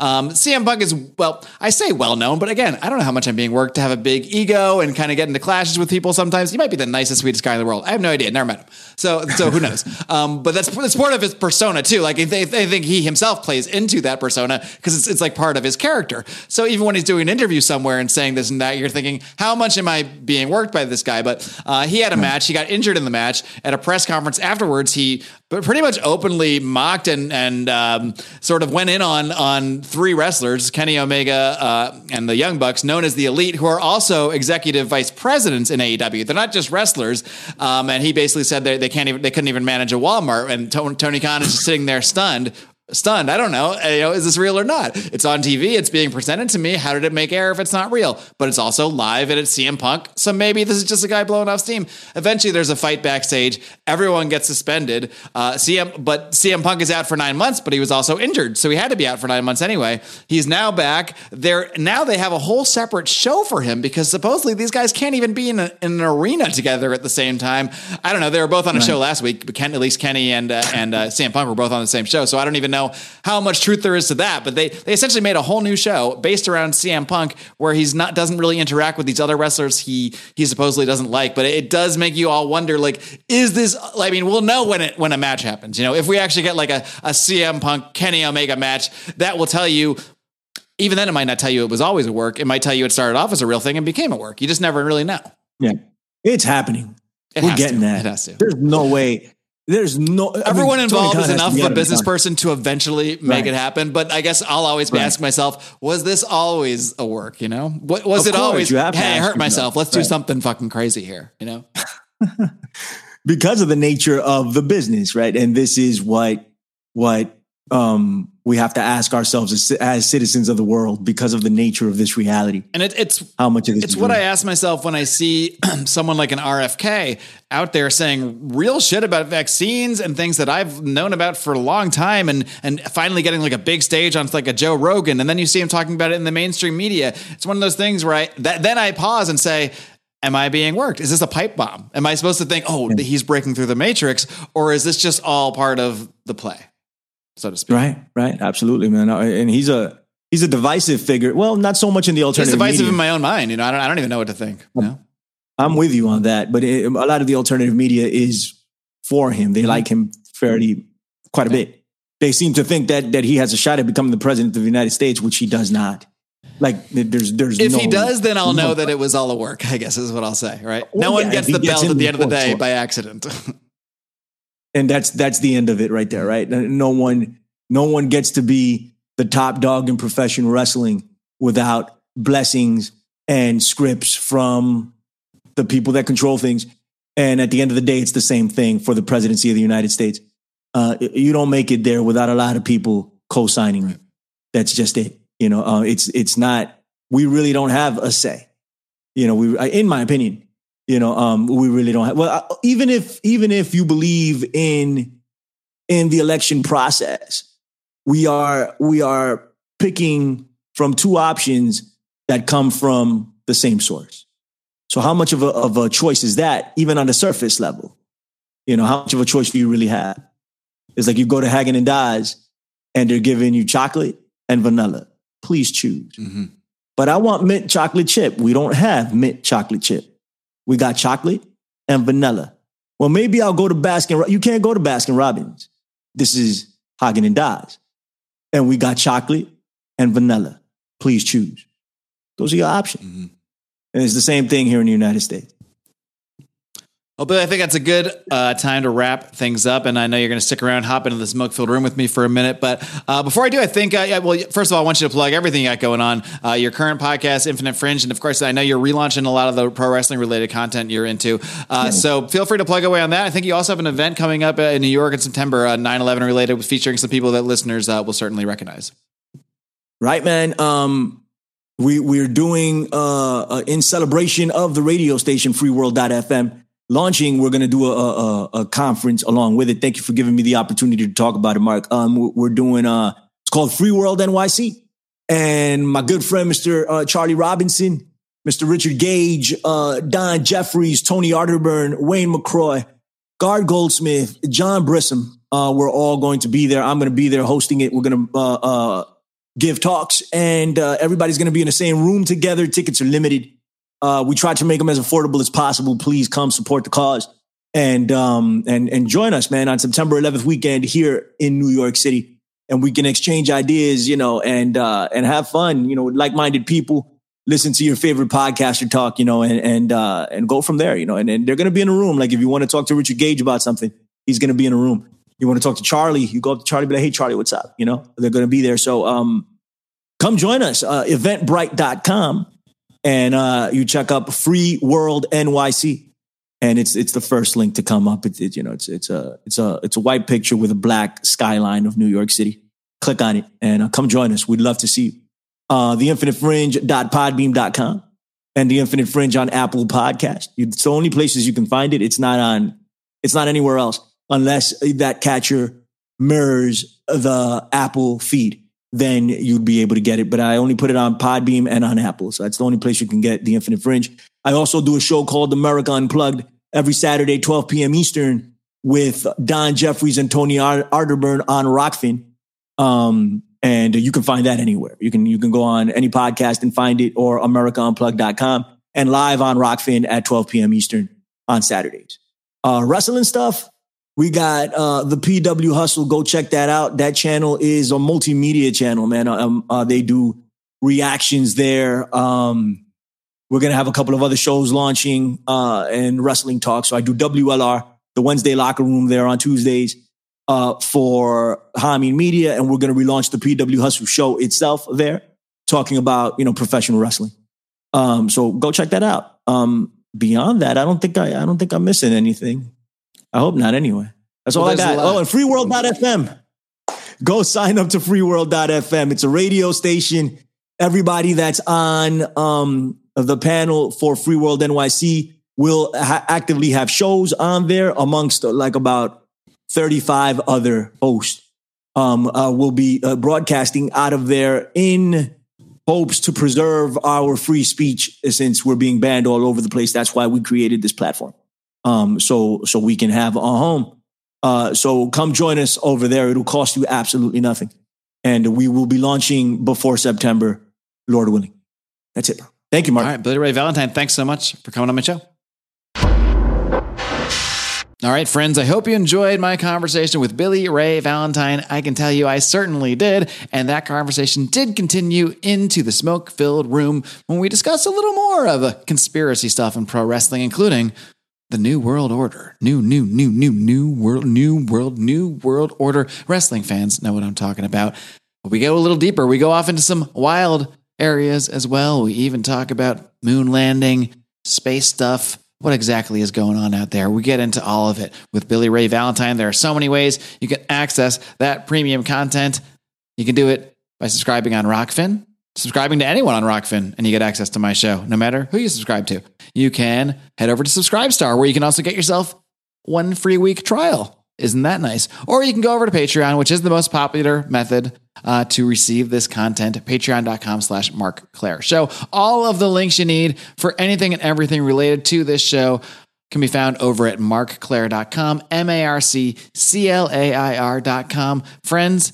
Speaker 1: Um, CM Punk is well, I say well known, but again, I don't know how much I'm being worked to have a big ego and kind of get into clashes with people. Sometimes he might be the nicest, sweetest guy in the world. I have no idea, never met him, so so who knows? (laughs) Um, but that's that's part of his persona too. Like they, they think he himself plays into that persona because it's it's like part of his character. So even when he's doing an interview somewhere and saying this and that, you're thinking, how much am I being worked by this guy? But uh, he had a match. He got injured in the match. At a press conference afterwards, he but pretty much openly mocked and and um, sort of went in on on three wrestlers, Kenny Omega uh, and the Young Bucks, known as the Elite, who are also executive vice presidents in AEW. They're not just wrestlers. Um, and he basically said they, they can't even they couldn't even manage a Walmart. And Tony Khan is just sitting there stunned. Stunned. I don't know. Uh, You know, is this real or not? It's on TV. It's being presented to me. How did it make air if it's not real? But it's also live and it's CM Punk. So maybe this is just a guy blowing off steam. Eventually, there's a fight backstage. Everyone gets suspended. Uh, CM, but CM Punk is out for nine months. But he was also injured, so he had to be out for nine months anyway. He's now back. They're now they have a whole separate show for him because supposedly these guys can't even be in, a, in an arena together at the same time. I don't know. They were both on a show last week. But Ken, at least Kenny and uh, and uh, CM Punk were both on the same show. So I don't even know how much truth there is to that. But they they essentially made a whole new show based around CM Punk where he's not doesn't really interact with these other wrestlers he he supposedly doesn't like. But it does make you all wonder like is this? I mean, we'll know when it when a match happens. You know, if we actually get like a a CM Punk Kenny Omega match, that will tell you even then it might not tell you it was always a work. It might tell you it started off as a real thing and became a work. You just never really know.
Speaker 2: Yeah. It's happening.
Speaker 1: It
Speaker 2: We're getting
Speaker 1: to.
Speaker 2: that.
Speaker 1: It has to.
Speaker 2: There's no way. There's no. I mean,
Speaker 1: Everyone involved is enough of a business person to eventually make
Speaker 2: Right.
Speaker 1: it happen. But I guess I'll always be
Speaker 2: Right.
Speaker 1: asking myself, was this always a work? You know, what was
Speaker 2: Of
Speaker 1: it
Speaker 2: course,
Speaker 1: always? Hey, I hurt myself. Let's do something fucking crazy here. You know, (laughs)
Speaker 2: because of the nature of the business, right? And this is what what um we have to ask ourselves as, as, citizens of the world because of the nature of this reality.
Speaker 1: And it, it's
Speaker 2: how much of this
Speaker 1: it's what I ask myself when I see (clears throat) someone like an RFK out there saying real shit about vaccines and things that I've known about for a long time, and and finally getting like a big stage on like a Joe Rogan, and then you see him talking about it in the mainstream media. It's one of those things where I that, then I pause and say. Am I being worked? Is this a pipe bomb? Am I supposed to think, oh, he's breaking through the matrix, or is this just all part of the play? So to speak.
Speaker 2: Right, right, absolutely, man. And he's a he's a divisive figure. Well, not so much in the alternative. Media.
Speaker 1: He's divisive
Speaker 2: media.
Speaker 1: in my own mind. You know, I don't, I don't even know what to think. You know?
Speaker 2: I'm with you on that, but it, a lot of the alternative media is for him. They mm-hmm. like him fairly quite a bit. They seem to think that that he has a shot at becoming the president of the United States, which he does not. Like there's there's
Speaker 1: if
Speaker 2: no,
Speaker 1: he does, then I'll know that it was all a work. I guess is what I'll say. Right? Well, no yeah, one gets the belt at the end of the day by accident. (laughs)
Speaker 2: and that's that's the end of it right there. Right? No one no one gets to be the top dog in professional wrestling without blessings and scripts from the people that control things. And at the end of the day, it's the same thing for the presidency of the United States. Uh, you don't make it there without a lot of people co-signing. Right. That's just it. You know, uh, it's it's not. We really don't have a say. You know, we, in my opinion, you know, um, we really don't have. Well, uh, even if even if you believe in in the election process, we are we are picking from two options that come from the same source. So how much of a, of a choice is that, even on the surface level? You know, how much of a choice do you really have? It's like you go to Haagen and Dazs and they're giving you chocolate and vanilla. Please choose. Mm-hmm. But I want mint chocolate chip. We don't have mint chocolate chip. We got chocolate and vanilla. Well, maybe I'll go to Baskin. You can't go to Baskin Robbins. This is Haagen and Dazs and we got chocolate and vanilla. Please choose. Those are your options. Mm-hmm. And it's the same thing here in the United States.
Speaker 1: Well, Billy, I think that's a good uh, time to wrap things up. And I know you're going to stick around, hop into this smoke filled room with me for a minute. But uh, before I do, I think, uh, yeah, well, first of all, I want you to plug everything you got going on uh, your current podcast, Infinite Fringe. And of course, I know you're relaunching a lot of the pro wrestling related content you're into. Uh, yeah. So feel free to plug away on that. I think you also have an event coming up uh, in New York in September, 9 11 related, featuring some people that listeners will certainly recognize.
Speaker 2: Right, man. Um, we, we're doing in celebration of the radio station, freeworld.fm launching, we're going to do a, a, a, conference along with it. Thank you for giving me the opportunity to talk about it, Marc. Um, we're doing, uh, it's called Free World NYC. And my good friend, Mr. Uh, Charlie Robinson, Mr. Richard Gage, uh, Don Jeffries, Tony Arterburn, Wayne McRoy, Gard Goldsmith, John Brissom, uh, we're all going to be there. I'm going to be there hosting it. We're going to, uh, uh, give talks and, everybody's going to be in the same room together. Tickets are limited. Uh, we try to make them as affordable as possible. Please come support the cause and um, and and join us, man, on September 11th weekend here in New York City, and we can exchange ideas, you know, and uh, and have fun, you know, with like-minded people. Listen to your favorite podcaster talk, you know, and and uh, and go from there, you know. And, and they're going to be in a room. Like if you want to talk to Richard Gage about something, he's going to be in a room. You want to talk to Charlie, you go up to Charlie, be like, "Hey, Charlie, what's up?" You know, they're going to be there. So um, come join us. Uh, eventbrite.com and uh, you check up Free World NYC, and it's it's the first link to come up. It's it, you know it's it's a it's a it's a white picture with a black skyline of New York City. Click on it and uh, come join us. We'd love to see you. Uh, theinfinitefringe.podbean.com and the Infinite Fringe on Apple Podcast. It's the only places you can find it. It's not on. It's not anywhere else unless that catcher mirrors the Apple feed then you'd be able to get it. But I only put it on Podbean and on Apple. So that's the only place you can get the Infinite Fringe. I also do a show called America Unplugged every Saturday, 12 p.m. Eastern with Don Jeffries and Tony Arterburn on Rokfin. Um, and you can find that anywhere. You can, you can go on any podcast and find it or AmericaUnplugged.com and live on Rokfin at 12 p.m. Eastern on Saturdays. Uh, wrestling stuff, we got uh, the PW Hustle. Go check that out. That channel is a multimedia channel, man. Um, uh, they do reactions there. Um, we're gonna have a couple of other shows launching uh, and wrestling talk. So I do WLR, the Wednesday locker room there on Tuesdays uh, for Hameen Media, and we're gonna relaunch the PW Hustle show itself there, talking about you know professional wrestling. Um, so go check that out. Um, beyond that, I don't think I, I don't think I'm missing anything. I hope not anyway. That's all well, I got. Oh, and freeworld.fm. go sign up to freeworld.fm. It's a radio station. Everybody that's on um, the panel for Free World NYC will ha- actively have shows on there amongst uh, like about 35 other hosts. Um, uh, will be uh, broadcasting out of there in hopes to preserve our free speech since we're being banned all over the place. That's why we created this platform. Um, so, so we can have a home. Uh, so come join us over there. It'll cost you absolutely nothing. And we will be launching before September, Lord willing. That's it. Thank you, Marc.
Speaker 1: All right, Billy Ray Valentine, thanks so much for coming on my show. All right, friends, I hope you enjoyed my conversation with Billy Ray Valentine. I can tell you I certainly did. And that conversation did continue into the smoke filled room when we discussed a little more of conspiracy stuff in pro wrestling, including the New World Order. New, new, new, new, new world, new world, new world order. Wrestling fans know what I'm talking about. But we go a little deeper. We go off into some wild areas as well. We even talk about moon landing, space stuff what exactly is going on out there. We get into all of it with Billy Ray Valentine. There are so many ways you can access that premium content. You can do it by subscribing on Rokfin, subscribing to anyone on Rokfin, and you get access to my show, no matter who you subscribe to. You can head over to Subscribestar, where you can also get yourself one free week trial. Isn't that nice? Or you can go over to Patreon, which is the most popular method uh, to receive this content. Patreon.com slash Marc Clair Show. All of the links you need for anything and everything related to this show can be found over at marcclair.com, M A R C C L A I R.com. Friends,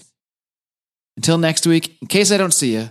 Speaker 1: until next week, in case I don't see you,